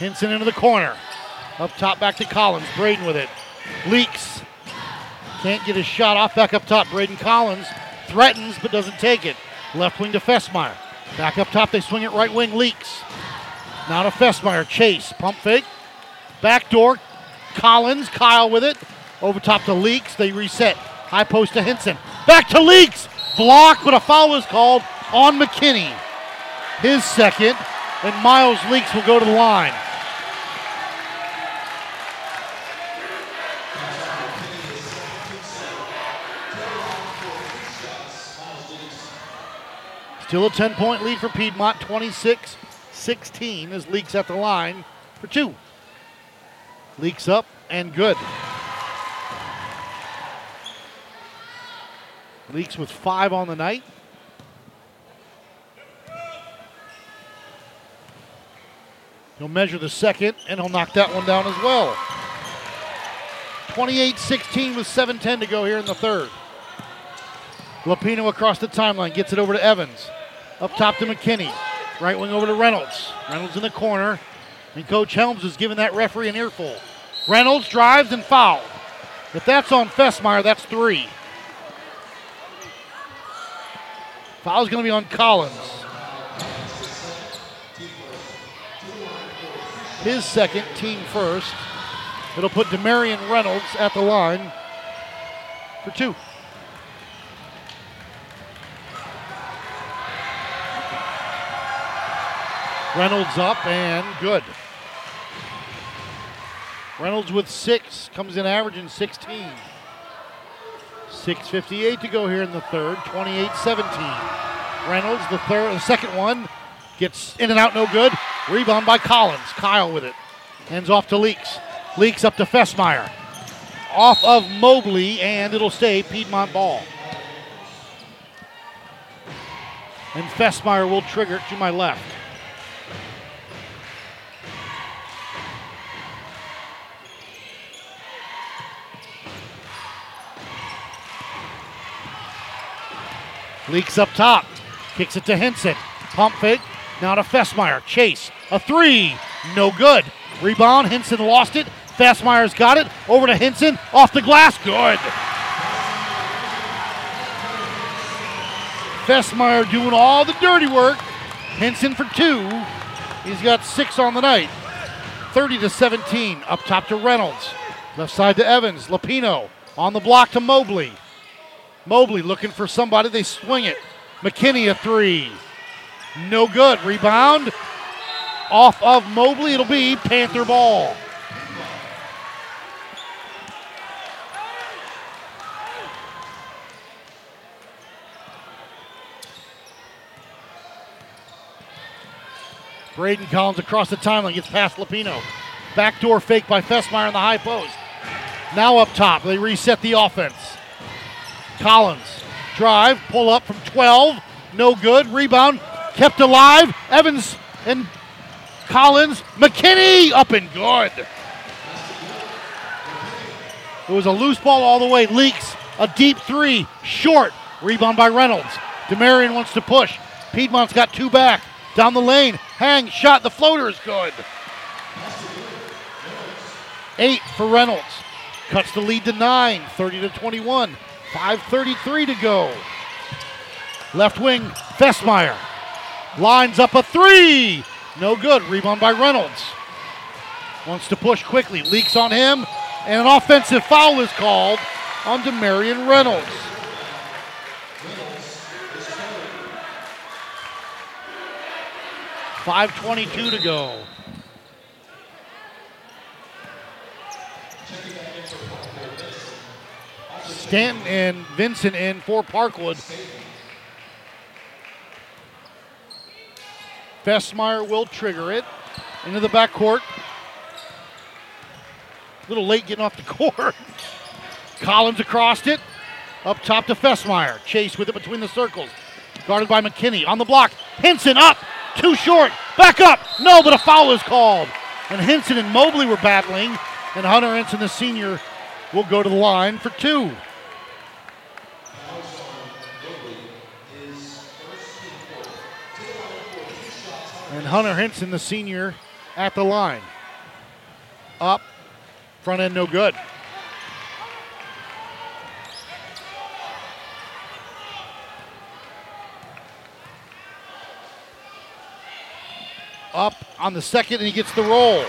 Henson into the corner. Up top, back to Collins. Braden with it. Leaks. Can't get his shot off. Back up top. Braden Collins threatens but doesn't take it. Left wing to Fessmeyer. Back up top, they swing it right wing. Leaks. Now to Fessmeyer. Chase. Pump fake. Back door. Collins. Kyle with it. Over top to Leaks. They reset. High post to Henson. Back to Leaks. Block, but a foul is called on McKinney. His second. And Miles Leaks will go to the line. Still a 10 point lead for Piedmont, 26 16 as Leaks at the line for two. Leaks up and good. Leaks with five on the night. He'll measure the second and he'll knock that one down as well. 28 16 with 7 10 to go here in the third. Lapino across the timeline gets it over to Evans. Up top to McKinney. Right wing over to Reynolds. Reynolds in the corner. And Coach Helms is giving that referee an earful. Reynolds drives and fouled. If that's on Fessmeyer, that's three. Foul's going to be on Collins. His second, team first. It'll put Demarion Reynolds at the line for two. Reynolds up and good. Reynolds with six, comes in averaging 16. 6.58 to go here in the third, 28 17. Reynolds, the third, the second one, gets in and out, no good. Rebound by Collins. Kyle with it. Hands off to Leaks. Leaks up to Fessmeyer. Off of Mobley, and it'll stay Piedmont ball. And Fessmeyer will trigger to my left. Leaks up top. Kicks it to Henson. Pump fake. Now to Fessmeyer. Chase. A three. No good. Rebound. Henson lost it. Fessmeyer's got it. Over to Henson. Off the glass. Good. Fessmeyer doing all the dirty work. Henson for two. He's got six on the night. 30 to 17. Up top to Reynolds. Left side to Evans. Lapino on the block to Mobley. Mobley looking for somebody. They swing it. McKinney a three. No good. Rebound off of Mobley. It'll be Panther ball. Braden Collins across the timeline gets past Lapino. Backdoor fake by Fessmeyer in the high post. Now up top, they reset the offense. Collins drive, pull up from 12, no good. Rebound kept alive. Evans and Collins, McKinney up and good. It was a loose ball all the way. Leaks a deep three, short. Rebound by Reynolds. Demarion wants to push. Piedmont's got two back. Down the lane, hang, shot. The floater is good. Eight for Reynolds. Cuts the lead to nine, 30 to 21. 5.33 to go. Left wing, Fessmeyer. Lines up a three. No good. Rebound by Reynolds. Wants to push quickly. Leaks on him. And an offensive foul is called on Demarion Reynolds. Five twenty-two to go. Staten and Vincent in for Parkwood. Fessmeyer will trigger it into the backcourt. A little late getting off the court. Collins across it. Up top to Fessmeyer. Chase with it between the circles. Guarded by McKinney. On the block. Henson up. Too short. Back up. No, but a foul is called. And Henson and Mobley were battling. And Hunter Henson, the senior, will go to the line for two. And Hunter Henson, the senior, at the line. Up. Front end no good. Up on the second, and he gets the roll.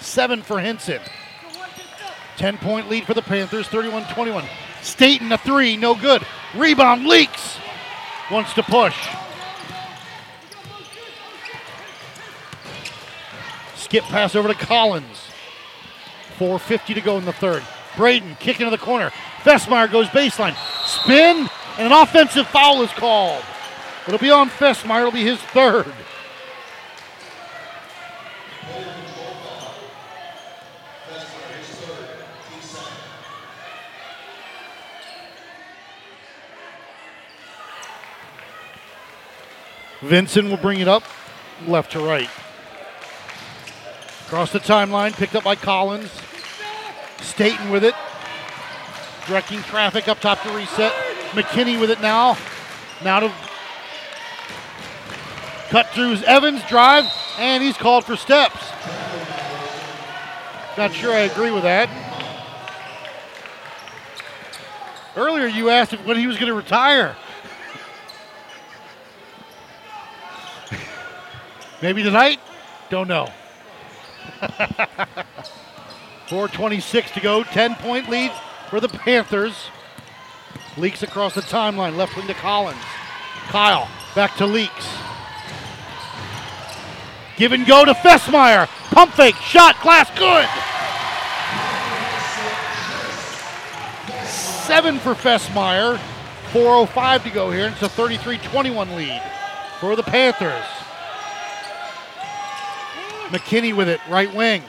Seven for Henson. 10 point lead for the Panthers, 31 21. Staten, a three, no good. Rebound Leaks. Wants to push. Skip pass over to Collins. 4.50 to go in the third. Braden kicking to the corner. Fessmeyer goes baseline. Spin, and an offensive foul is called. It'll be on Fessmeyer. It'll be his third. Vincent will bring it up left to right. Across the timeline, picked up by Collins. Staten with it. Directing traffic up top to reset. McKinney with it now. Now to cut through Evans, drive, and he's called for steps. Not sure I agree with that. Earlier, you asked when he was going to retire. Maybe tonight? Don't know. 4.26 to go. 10 point lead for the Panthers. Leaks across the timeline. Left wing to Collins. Kyle back to Leaks. Give and go to Fessmeyer. Pump fake. Shot. Glass. Good. Seven for Fessmeyer. 4.05 to go here. It's a 33 21 lead for the Panthers. McKinney with it, right wing.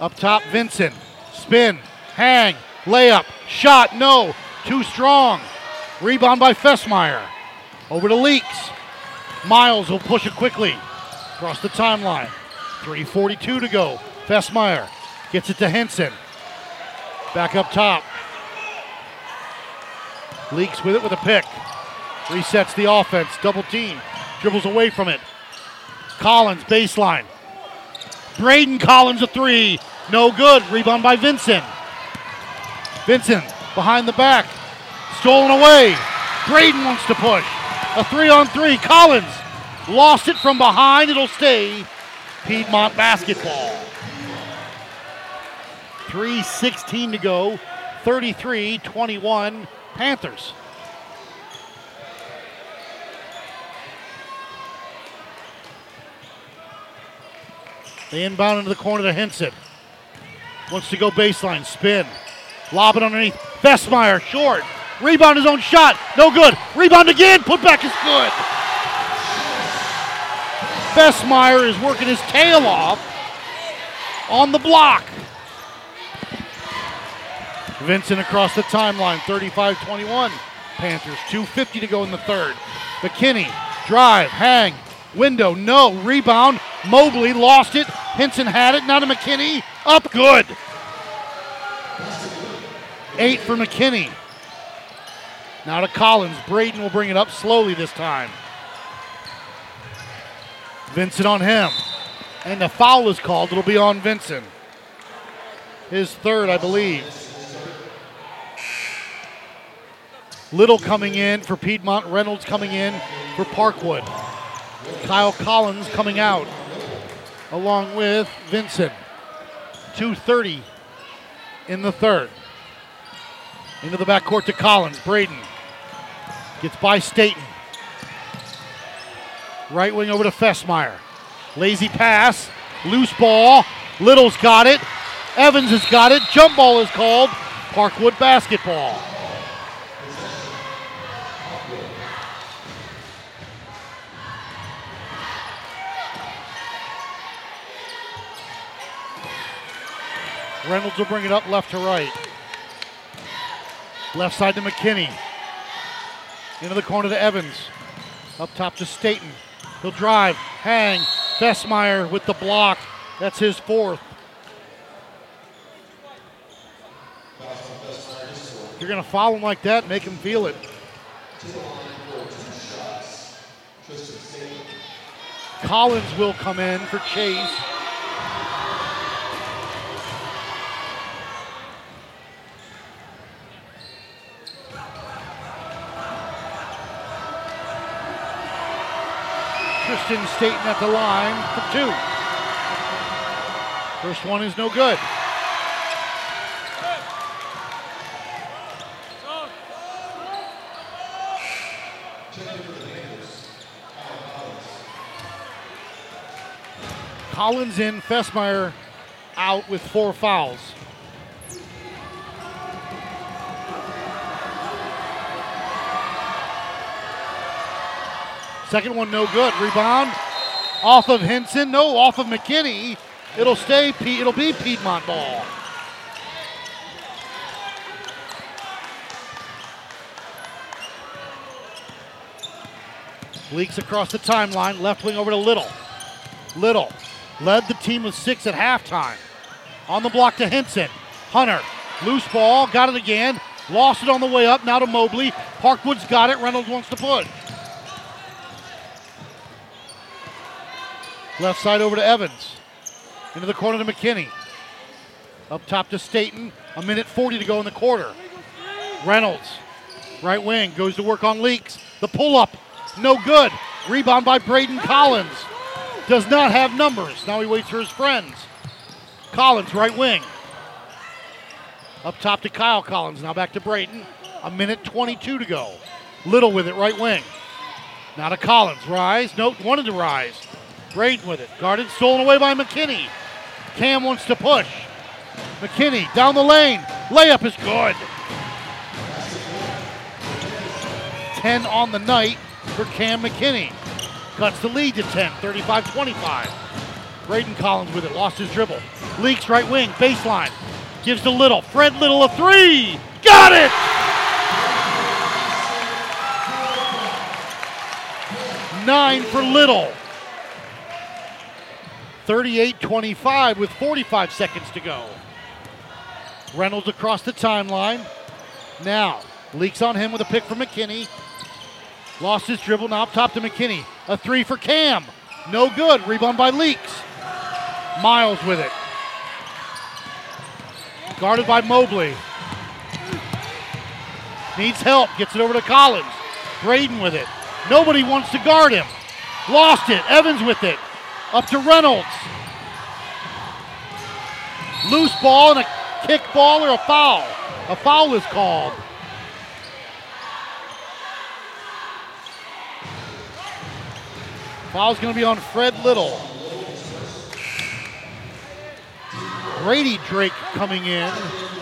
Up top, Vincent. Spin, hang, layup, shot, no. Too strong. Rebound by Fessmeyer. Over to Leaks. Miles will push it quickly. Across the timeline. 3.42 to go. Fessmeyer gets it to Henson. Back up top. Leaks with it with a pick. Resets the offense. Double team. Dribbles away from it. Collins, baseline. Braden Collins a three. No good. Rebound by Vincent. Vincent behind the back. Stolen away. Braden wants to push. A three on three. Collins lost it from behind. It'll stay Piedmont basketball. 3.16 to go. 33 21 Panthers. They inbound into the corner to Henson. Wants to go baseline, spin. Lob it underneath. Fessmeyer, short. Rebound his own shot. No good. Rebound again. Put back is good. Fessmeyer is working his tail off on the block. Vincent across the timeline, 35 21. Panthers, 2.50 to go in the third. McKinney, drive, hang, window, no, rebound. Mobley lost it. Henson had it, now to McKinney. Up, good. Eight for McKinney. Now to Collins. Braden will bring it up slowly this time. Vincent on him. And the foul is called. It'll be on Vincent. His third, I believe. Little coming in for Piedmont. Reynolds coming in for Parkwood. Kyle Collins coming out along with Vincent. 2.30 in the third. Into the backcourt to Collins. Braden gets by Staten. Right wing over to Fessmeyer. Lazy pass. Loose ball. Little's got it. Evans has got it. Jump ball is called. Parkwood basketball. Reynolds will bring it up left to right. Left side to McKinney. Into the corner to Evans. Up top to Staten. He'll drive, hang. Fessmeyer with the block. That's his fourth. If you're going to foul him like that, make him feel it. Collins will come in for Chase. Tristan Staten at the line for two. First one is no good. Collins in, Fessmeyer out with four fouls. Second one no good. Rebound off of Henson. No, off of McKinney. It'll stay. It'll be Piedmont ball. Leaks across the timeline. Left wing over to Little. Little led the team with six at halftime. On the block to Henson. Hunter. Loose ball. Got it again. Lost it on the way up. Now to Mobley. Parkwood's got it. Reynolds wants to push. Left side over to Evans. Into the corner to McKinney. Up top to Staten. A minute 40 to go in the quarter. Reynolds. Right wing. Goes to work on Leaks. The pull up. No good. Rebound by Braden Collins. Does not have numbers. Now he waits for his friends. Collins, right wing. Up top to Kyle Collins. Now back to Braden. A minute 22 to go. Little with it, right wing. Now to Collins. Rise. Nope, wanted to rise. Braden with it. Guarded, stolen away by McKinney. Cam wants to push. McKinney down the lane. Layup is good. 10 on the night for Cam McKinney. Cuts the lead to 10, 35 25. Braden Collins with it, lost his dribble. Leaks right wing, baseline. Gives to Little. Fred Little a three. Got it! Nine for Little. 38 25 with 45 seconds to go. Reynolds across the timeline. Now, Leaks on him with a pick from McKinney. Lost his dribble, now up top to McKinney. A three for Cam. No good. Rebound by Leaks. Miles with it. Guarded by Mobley. Needs help. Gets it over to Collins. Braden with it. Nobody wants to guard him. Lost it. Evans with it. Up to Reynolds. Loose ball and a kick ball or a foul. A foul is called. Foul's going to be on Fred Little. Brady Drake coming in,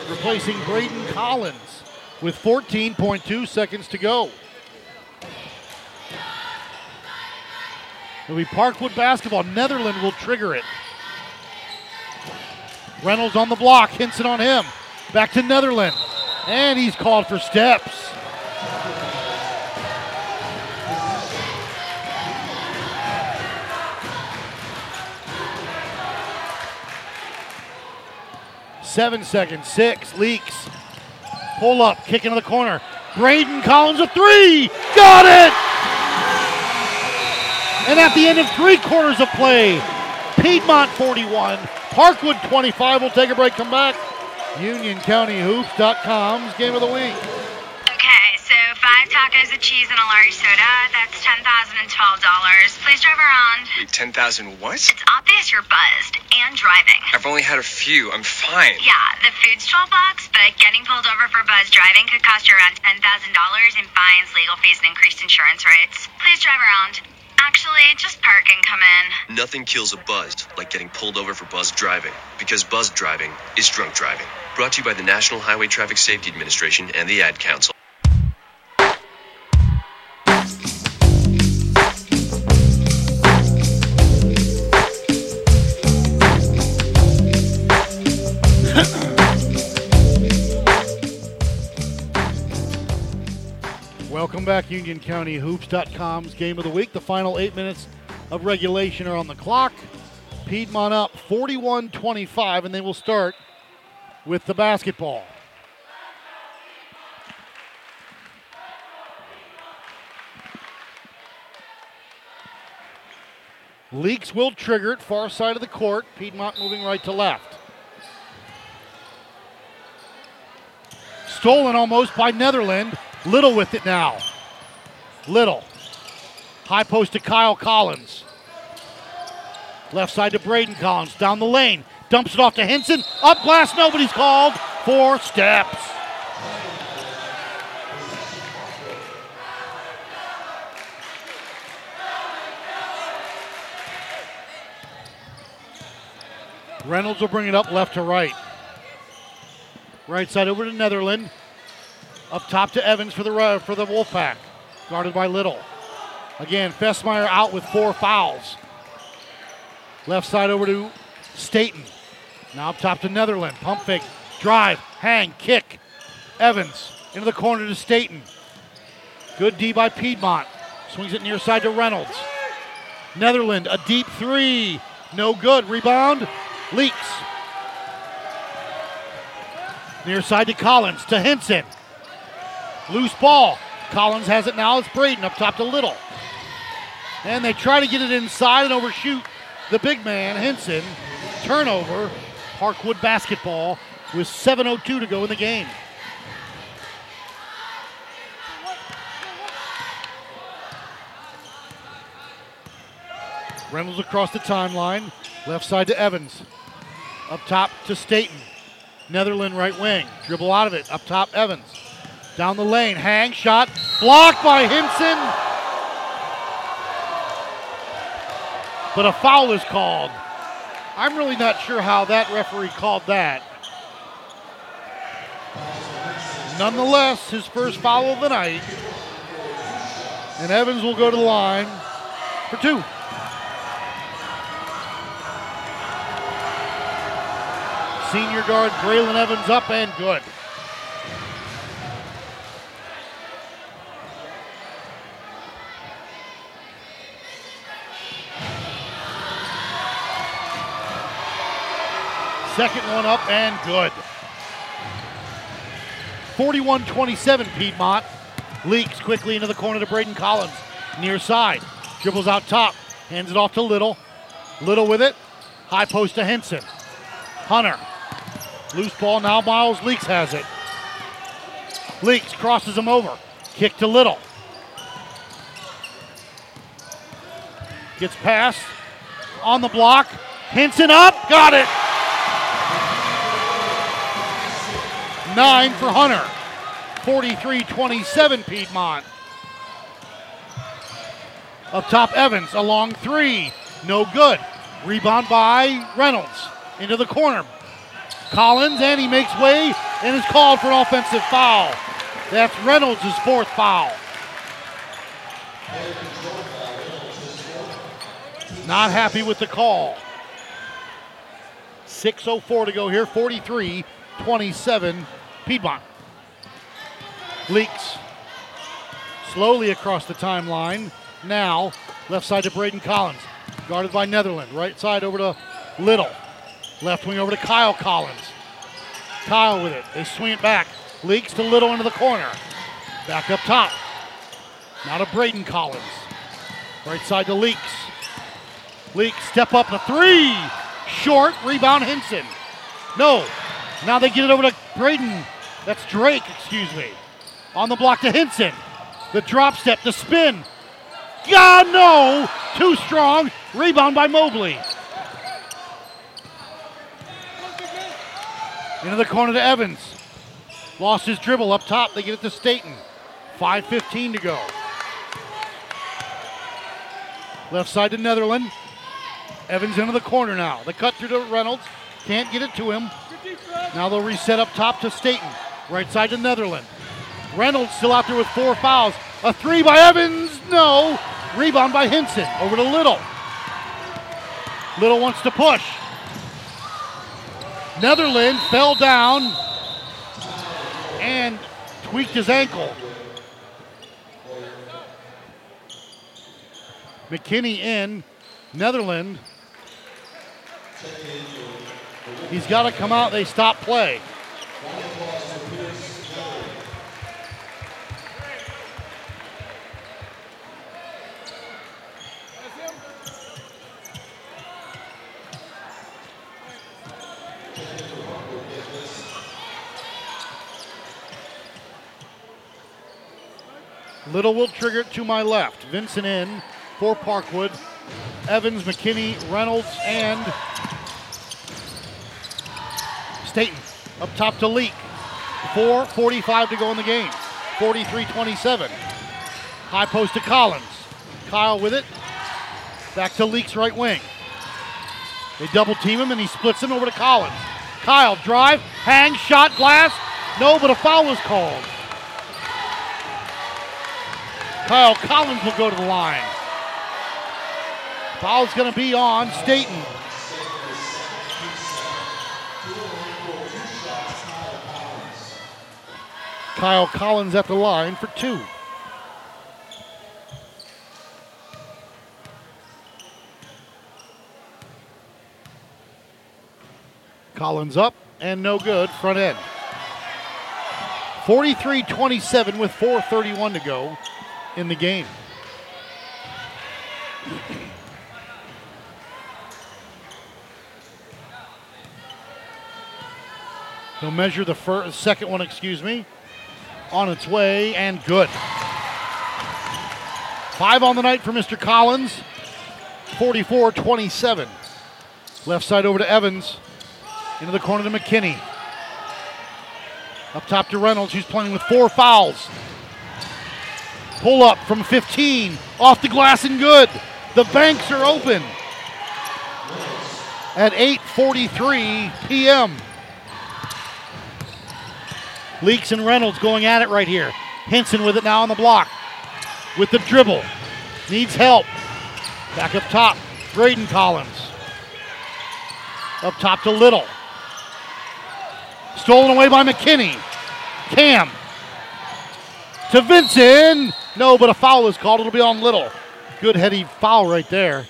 replacing Braden Collins with 14.2 seconds to go. It'll be Parkwood basketball. Netherland will trigger it. Reynolds on the block. Henson on him. Back to Netherland. And he's called for steps. Seven seconds. Six. Leaks. Pull up. Kick into the corner. Braden Collins a three. Got it! And at the end of three quarters of play, Piedmont 41, Parkwood 25. We'll take a break, come back. UnionCountyHoops.com's game of the week. Okay, so five tacos of cheese and a large soda. That's ten thousand and twelve dollars. Please drive around. Wait, 10,000 what? It's obvious you're buzzed and driving. I've only had a few. I'm fine. Yeah, the food's twelve bucks, but getting pulled over for buzz driving could cost you around ten thousand dollars in fines, legal fees, and increased insurance rates. Please drive around. Actually, just park and come in. Nothing kills a buzz like getting pulled over for buzz driving, because buzz driving is drunk driving. Brought to you by the National Highway Traffic Safety Administration and the Ad Council. Welcome back, UnionCountyHoops.com's game of the week. The final eight minutes of regulation are on the clock. Piedmont up 41 25, and they will start with the basketball. Leaks will trigger it, far side of the court. Piedmont moving right to left. Stolen almost by Netherland. Little with it now. Little. High post to Kyle Collins. Left side to Braden Collins. Down the lane. Dumps it off to Henson. Up glass. Nobody's called. Four steps. Reynolds will bring it up left to right. Right side over to Netherland. Up top to Evans for the for the Wolfpack. Guarded by Little. Again, Fessmeyer out with four fouls. Left side over to Staten. Now up top to Netherland. Pump fake. Drive. Hang. Kick. Evans into the corner to Staten. Good D by Piedmont. Swings it near side to Reynolds. Netherland, a deep three. No good. Rebound. Leaks. Near side to Collins. To Henson. Loose ball. Collins has it now. It's Braden up top to Little. And they try to get it inside and overshoot the big man, Henson. Turnover. Parkwood basketball with 7.02 to go in the game. Reynolds across the timeline. Left side to Evans. Up top to Staten. Netherland right wing. Dribble out of it. Up top, Evans. Down the lane. Hang shot. Blocked by Henson. But a foul is called. I'm really not sure how that referee called that. Nonetheless, his first foul of the night. And Evans will go to the line for two. Senior guard Braylon Evans up and good. Second one up and good. 41 27 Piedmont. Leaks quickly into the corner to Braden Collins. Near side. Dribbles out top. Hands it off to Little. Little with it. High post to Henson. Hunter. Loose ball. Now Miles Leaks has it. Leaks crosses him over. Kick to Little. Gets past. On the block. Henson up. Got it. Nine for Hunter. 43 27 Piedmont. Up top, Evans. A long three. No good. Rebound by Reynolds. Into the corner. Collins, and he makes way and is called for an offensive foul. That's Reynolds' fourth foul. Not happy with the call. 6.04 to go here, 43 27 Piedmont. Leaks slowly across the timeline. Now, left side to Braden Collins. Guarded by Netherland. Right side over to Little. Left wing over to Kyle Collins. Kyle with it. They swing it back. Leaks to Little into the corner. Back up top. Now to Braden Collins. Right side to Leaks. Leaks step up to three. Short. Rebound Henson. No. Now they get it over to Braden. That's Drake, excuse me. On the block to Henson. The drop step, the spin. God, no! Too strong. Rebound by Mobley. Into the corner to Evans. Lost his dribble up top. They get it to Staten. 5.15 to go. Left side to Netherland. Evans into the corner now. The cut through to Reynolds. Can't get it to him. Now they'll reset up top to Staten. Right side to Netherland. Reynolds still out there with four fouls. A three by Evans. No. Rebound by Henson. Over to Little. Little wants to push. Netherland fell down and tweaked his ankle. McKinney in. Netherland. He's got to come out. They stop play. Little will trigger it to my left. Vincent in for Parkwood. Evans, McKinney, Reynolds, and Staten. Up top to Leak. 4.45 to go in the game. 43 27. High post to Collins. Kyle with it. Back to Leak's right wing. They double team him and he splits him over to Collins. Kyle drive, hang, shot, glass. No, but a foul was called. Kyle Collins will go to the line. Foul's going to be on Staten. Kyle Collins at the line for two. Collins up and no good, front end. 43 27 with 4.31 to go in the game. He'll measure the first, second one, excuse me, on its way and good. Five on the night for Mr. Collins, 44 27. Left side over to Evans, into the corner to McKinney. Up top to Reynolds, who's playing with four fouls. Pull up from 15, off the glass and good. The banks are open at 8:43 p.m. Leaks and Reynolds going at it right here. Henson with it now on the block. With the dribble. Needs help. Back up top. Braden Collins. Up top to Little. Stolen away by McKinney. Cam. To Vincent. No, but a foul is called. It'll be on Little. Good heady foul right there.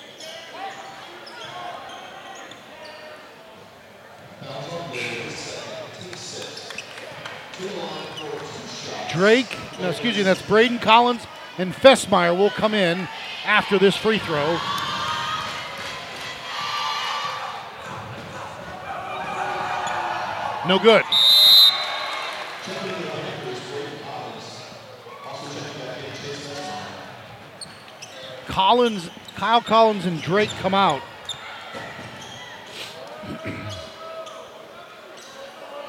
Drake, no, excuse me, that's Braden Collins and Fessmeyer will come in after this free throw. No good. Collins, Kyle Collins, and Drake come out.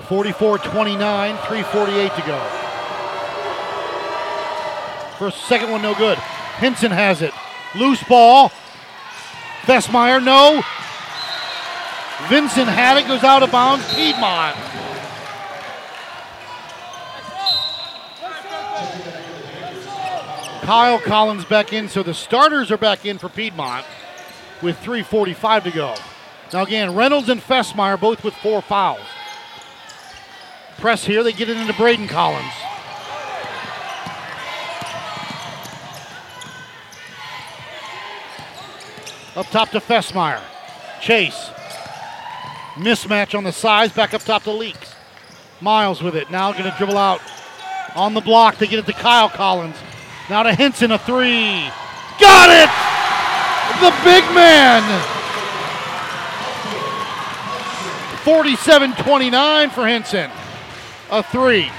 44-29, 348 to go. First, second one, no good. Henson has it. Loose ball. Fessmeyer, no. Vincent had it, goes out of bounds. Piedmont. Kyle Collins back in, so the starters are back in for Piedmont with 3.45 to go. Now, again, Reynolds and Fessmeyer both with four fouls. Press here, they get it into Braden Collins. Up top to Fessmeyer. Chase. Mismatch on the sides, back up top to Leaks. Miles with it. Now going to dribble out on the block. They get it to Kyle Collins. Now to Henson, a three. Got it! The big man. 47 29 for Henson. A three.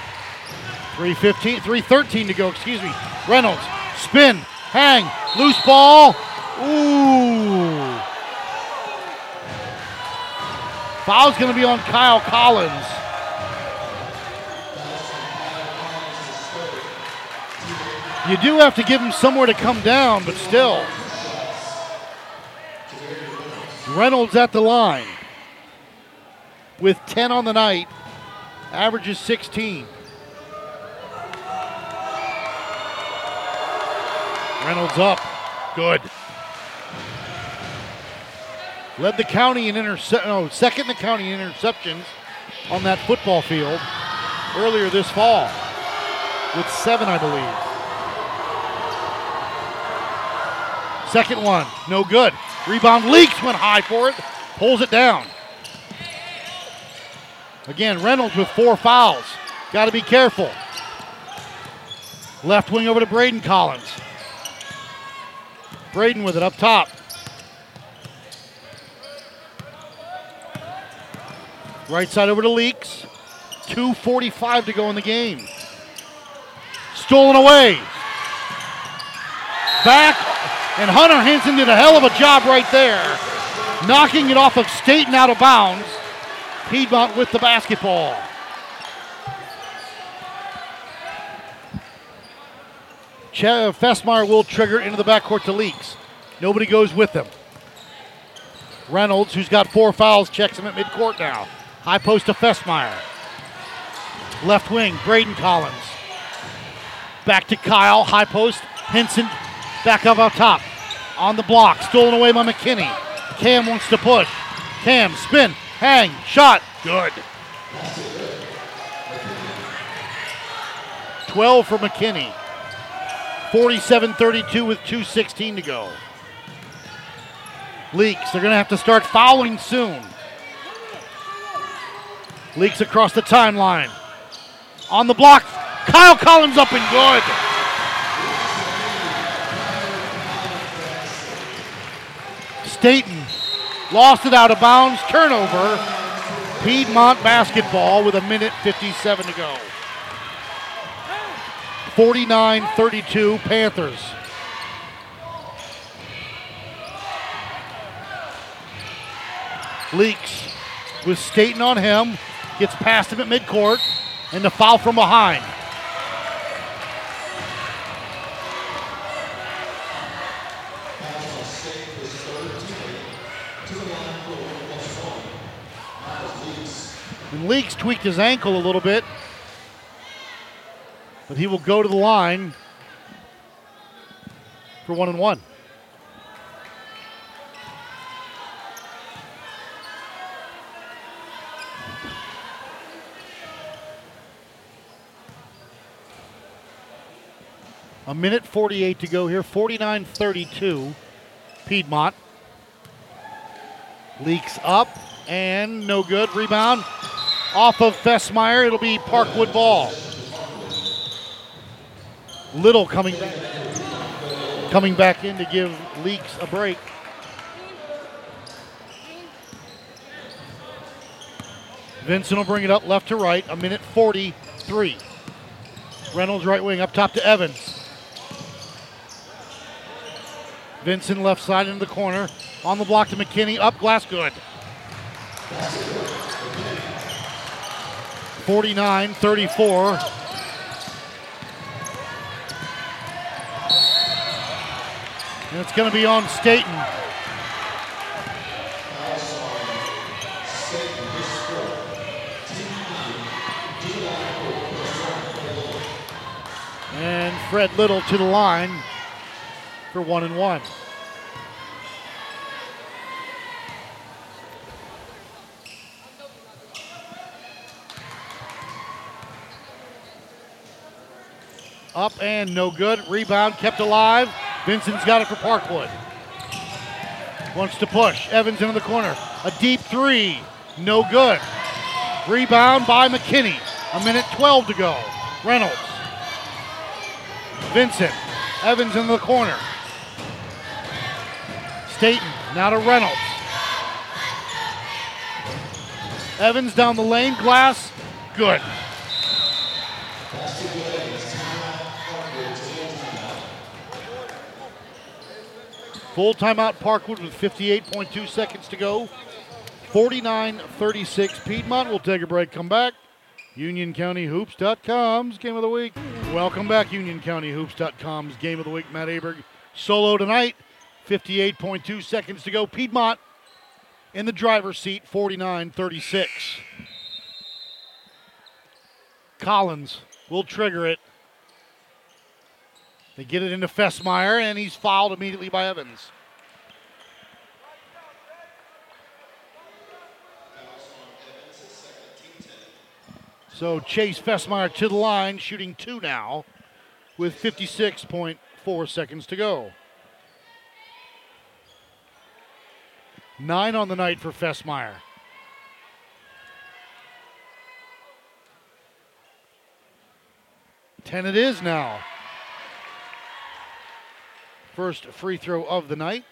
315, 313 to go, excuse me. Reynolds, spin, hang, loose ball. Ooh. Foul's going to be on Kyle Collins. You do have to give him somewhere to come down, but still. Reynolds at the line with 10 on the night, averages 16. Reynolds up. Good. Led the county in intercept. No, second the county in interceptions on that football field earlier this fall with seven, I believe. Second one, no good. Rebound Leaks, went high for it, pulls it down. Again, Reynolds with four fouls. Got to be careful. Left wing over to Braden Collins. Braden with it up top. Right side over to Leaks. 2.45 to go in the game. Stolen away. Back, and Hunter Henson did a hell of a job right there, knocking it off of Staten out of bounds. Piedmont with the basketball. Ch- uh, Fessmeyer will trigger into the backcourt to Leaks. Nobody goes with them. Reynolds, who's got four fouls, checks him at midcourt now. High post to Fessmeyer. Left wing, Braden Collins. Back to Kyle, high post. Henson back up up top. On the block, stolen away by McKinney. Cam wants to push. Cam, spin, hang, shot, good. 12 for McKinney. 47 32 with 2.16 to go. Leaks, they're going to have to start fouling soon. Leaks across the timeline. On the block, Kyle Collins up and good. Staten lost it out of bounds. Turnover. Piedmont basketball with a minute 57 to go. 49 32 Panthers. Leaks with Staten on him. Gets past him at midcourt. And the foul from behind. And Leaks tweaked his ankle a little bit. But he will go to the line for one and one. A minute 48 to go here. 49 32. Piedmont. Leaks up and no good. Rebound off of Fessmeyer. It'll be Parkwood ball. Little coming coming back in to give Leaks a break. Vincent will bring it up left to right. A minute 43. Reynolds right wing up top to Evans. Vincent left side into the corner. On the block to McKinney. Up glass good. 49 34. And it's going to be on Staten. And Fred Little to the line for one and one. Up and no good. Rebound kept alive. Vincent's got it for Parkwood. Wants to push. Evans into the corner. A deep three. No good. Rebound by McKinney. A minute 12 to go. Reynolds. Vincent. Evans in the corner. Staten. Now to Reynolds. Evans down the lane. Glass. Good. Full timeout Parkwood with 58.2 seconds to go. 49 36 Piedmont. We'll take a break, come back. UnionCountyHoops.com's Game of the Week. Welcome back, UnionCountyHoops.com's Game of the Week. Matt Aberg solo tonight. 58.2 seconds to go. Piedmont in the driver's seat, 49 36. Collins will trigger it. They get it into Fessmeyer, and he's fouled immediately by Evans. So Chase Fessmeyer to the line, shooting two now, with 56.4 seconds to go. Nine on the night for Fessmeyer. Ten it is now. First free throw of the night.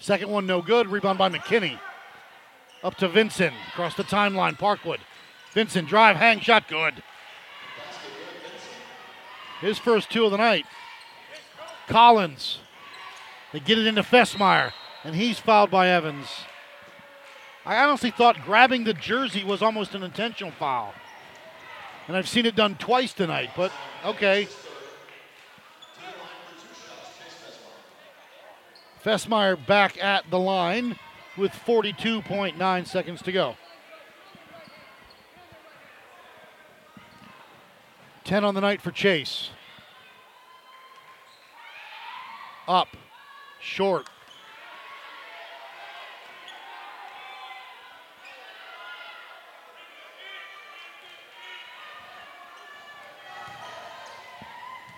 Second one, no good. Rebound by McKinney. Up to Vincent. Across the timeline, Parkwood. Vincent, drive, hang, shot, good. His first two of the night. Collins. They get it into Fessmeyer, and he's fouled by Evans. I honestly thought grabbing the jersey was almost an intentional foul. And I've seen it done twice tonight, but okay. Fessmeyer back at the line with 42.9 seconds to go. 10 on the night for Chase. Up. Short.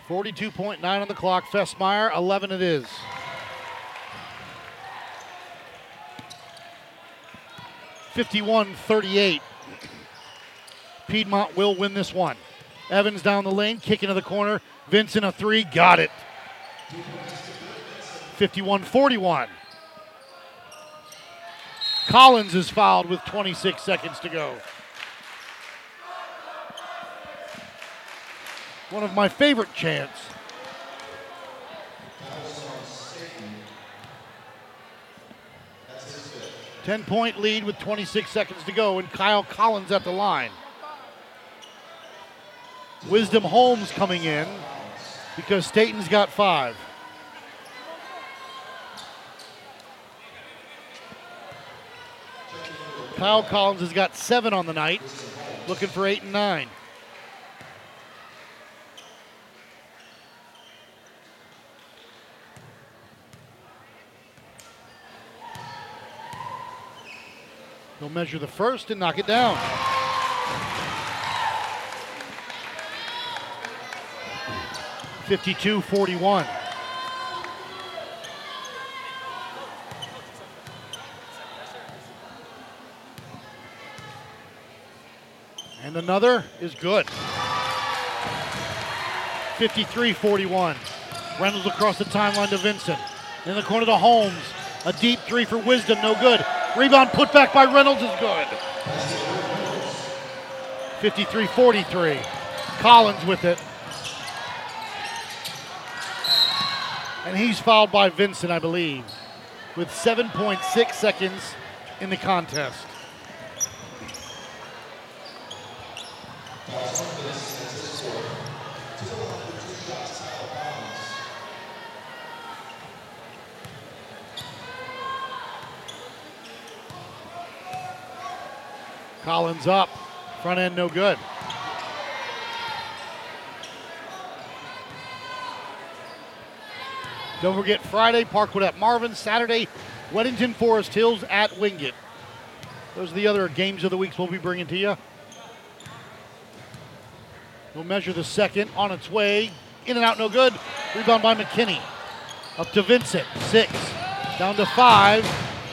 Forty-two point nine on the clock. Fessmeyer, eleven it is. Fifty-one thirty-eight. Piedmont will win this one. Evans down the lane, kick into the corner. Vincent a three, got it. 51 41. Collins is fouled with 26 seconds to go. One of my favorite chants. Ten point lead with 26 seconds to go, and Kyle Collins at the line. Wisdom Holmes coming in because Staten's got five. Kyle Collins has got seven on the night, looking for eight and nine. He'll measure the first and knock it down. Fifty-two forty-one. And another is good. 53 41. Reynolds across the timeline to Vincent. In the corner to Holmes. A deep three for Wisdom, no good. Rebound put back by Reynolds is good. 53 43. Collins with it. And he's fouled by Vincent, I believe, with 7.6 seconds in the contest. Collins up. Front end no good. Don't forget Friday, Parkwood at Marvin. Saturday, Weddington Forest Hills at Wingate. Those are the other games of the weeks we'll be bringing to you. We'll measure the second on its way. In and out, no good. Rebound by McKinney. Up to Vincent. Six. Down to five.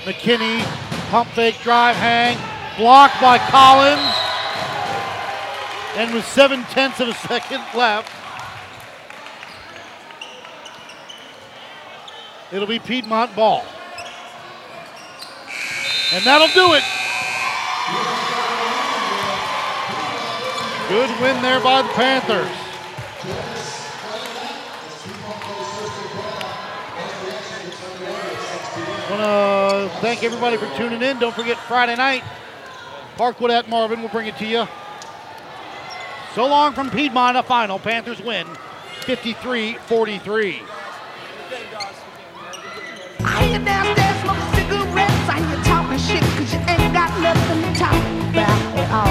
McKinney. Pump fake, drive, hang. Blocked by Collins. And with seven tenths of a second left, it'll be Piedmont ball. And that'll do it. Good win there by the Panthers. Want to thank everybody for tuning in. Don't forget Friday night, Parkwood at Marvin. We'll bring it to you. So long from Piedmont, a final. Panthers win 53 43. You ain't got nothing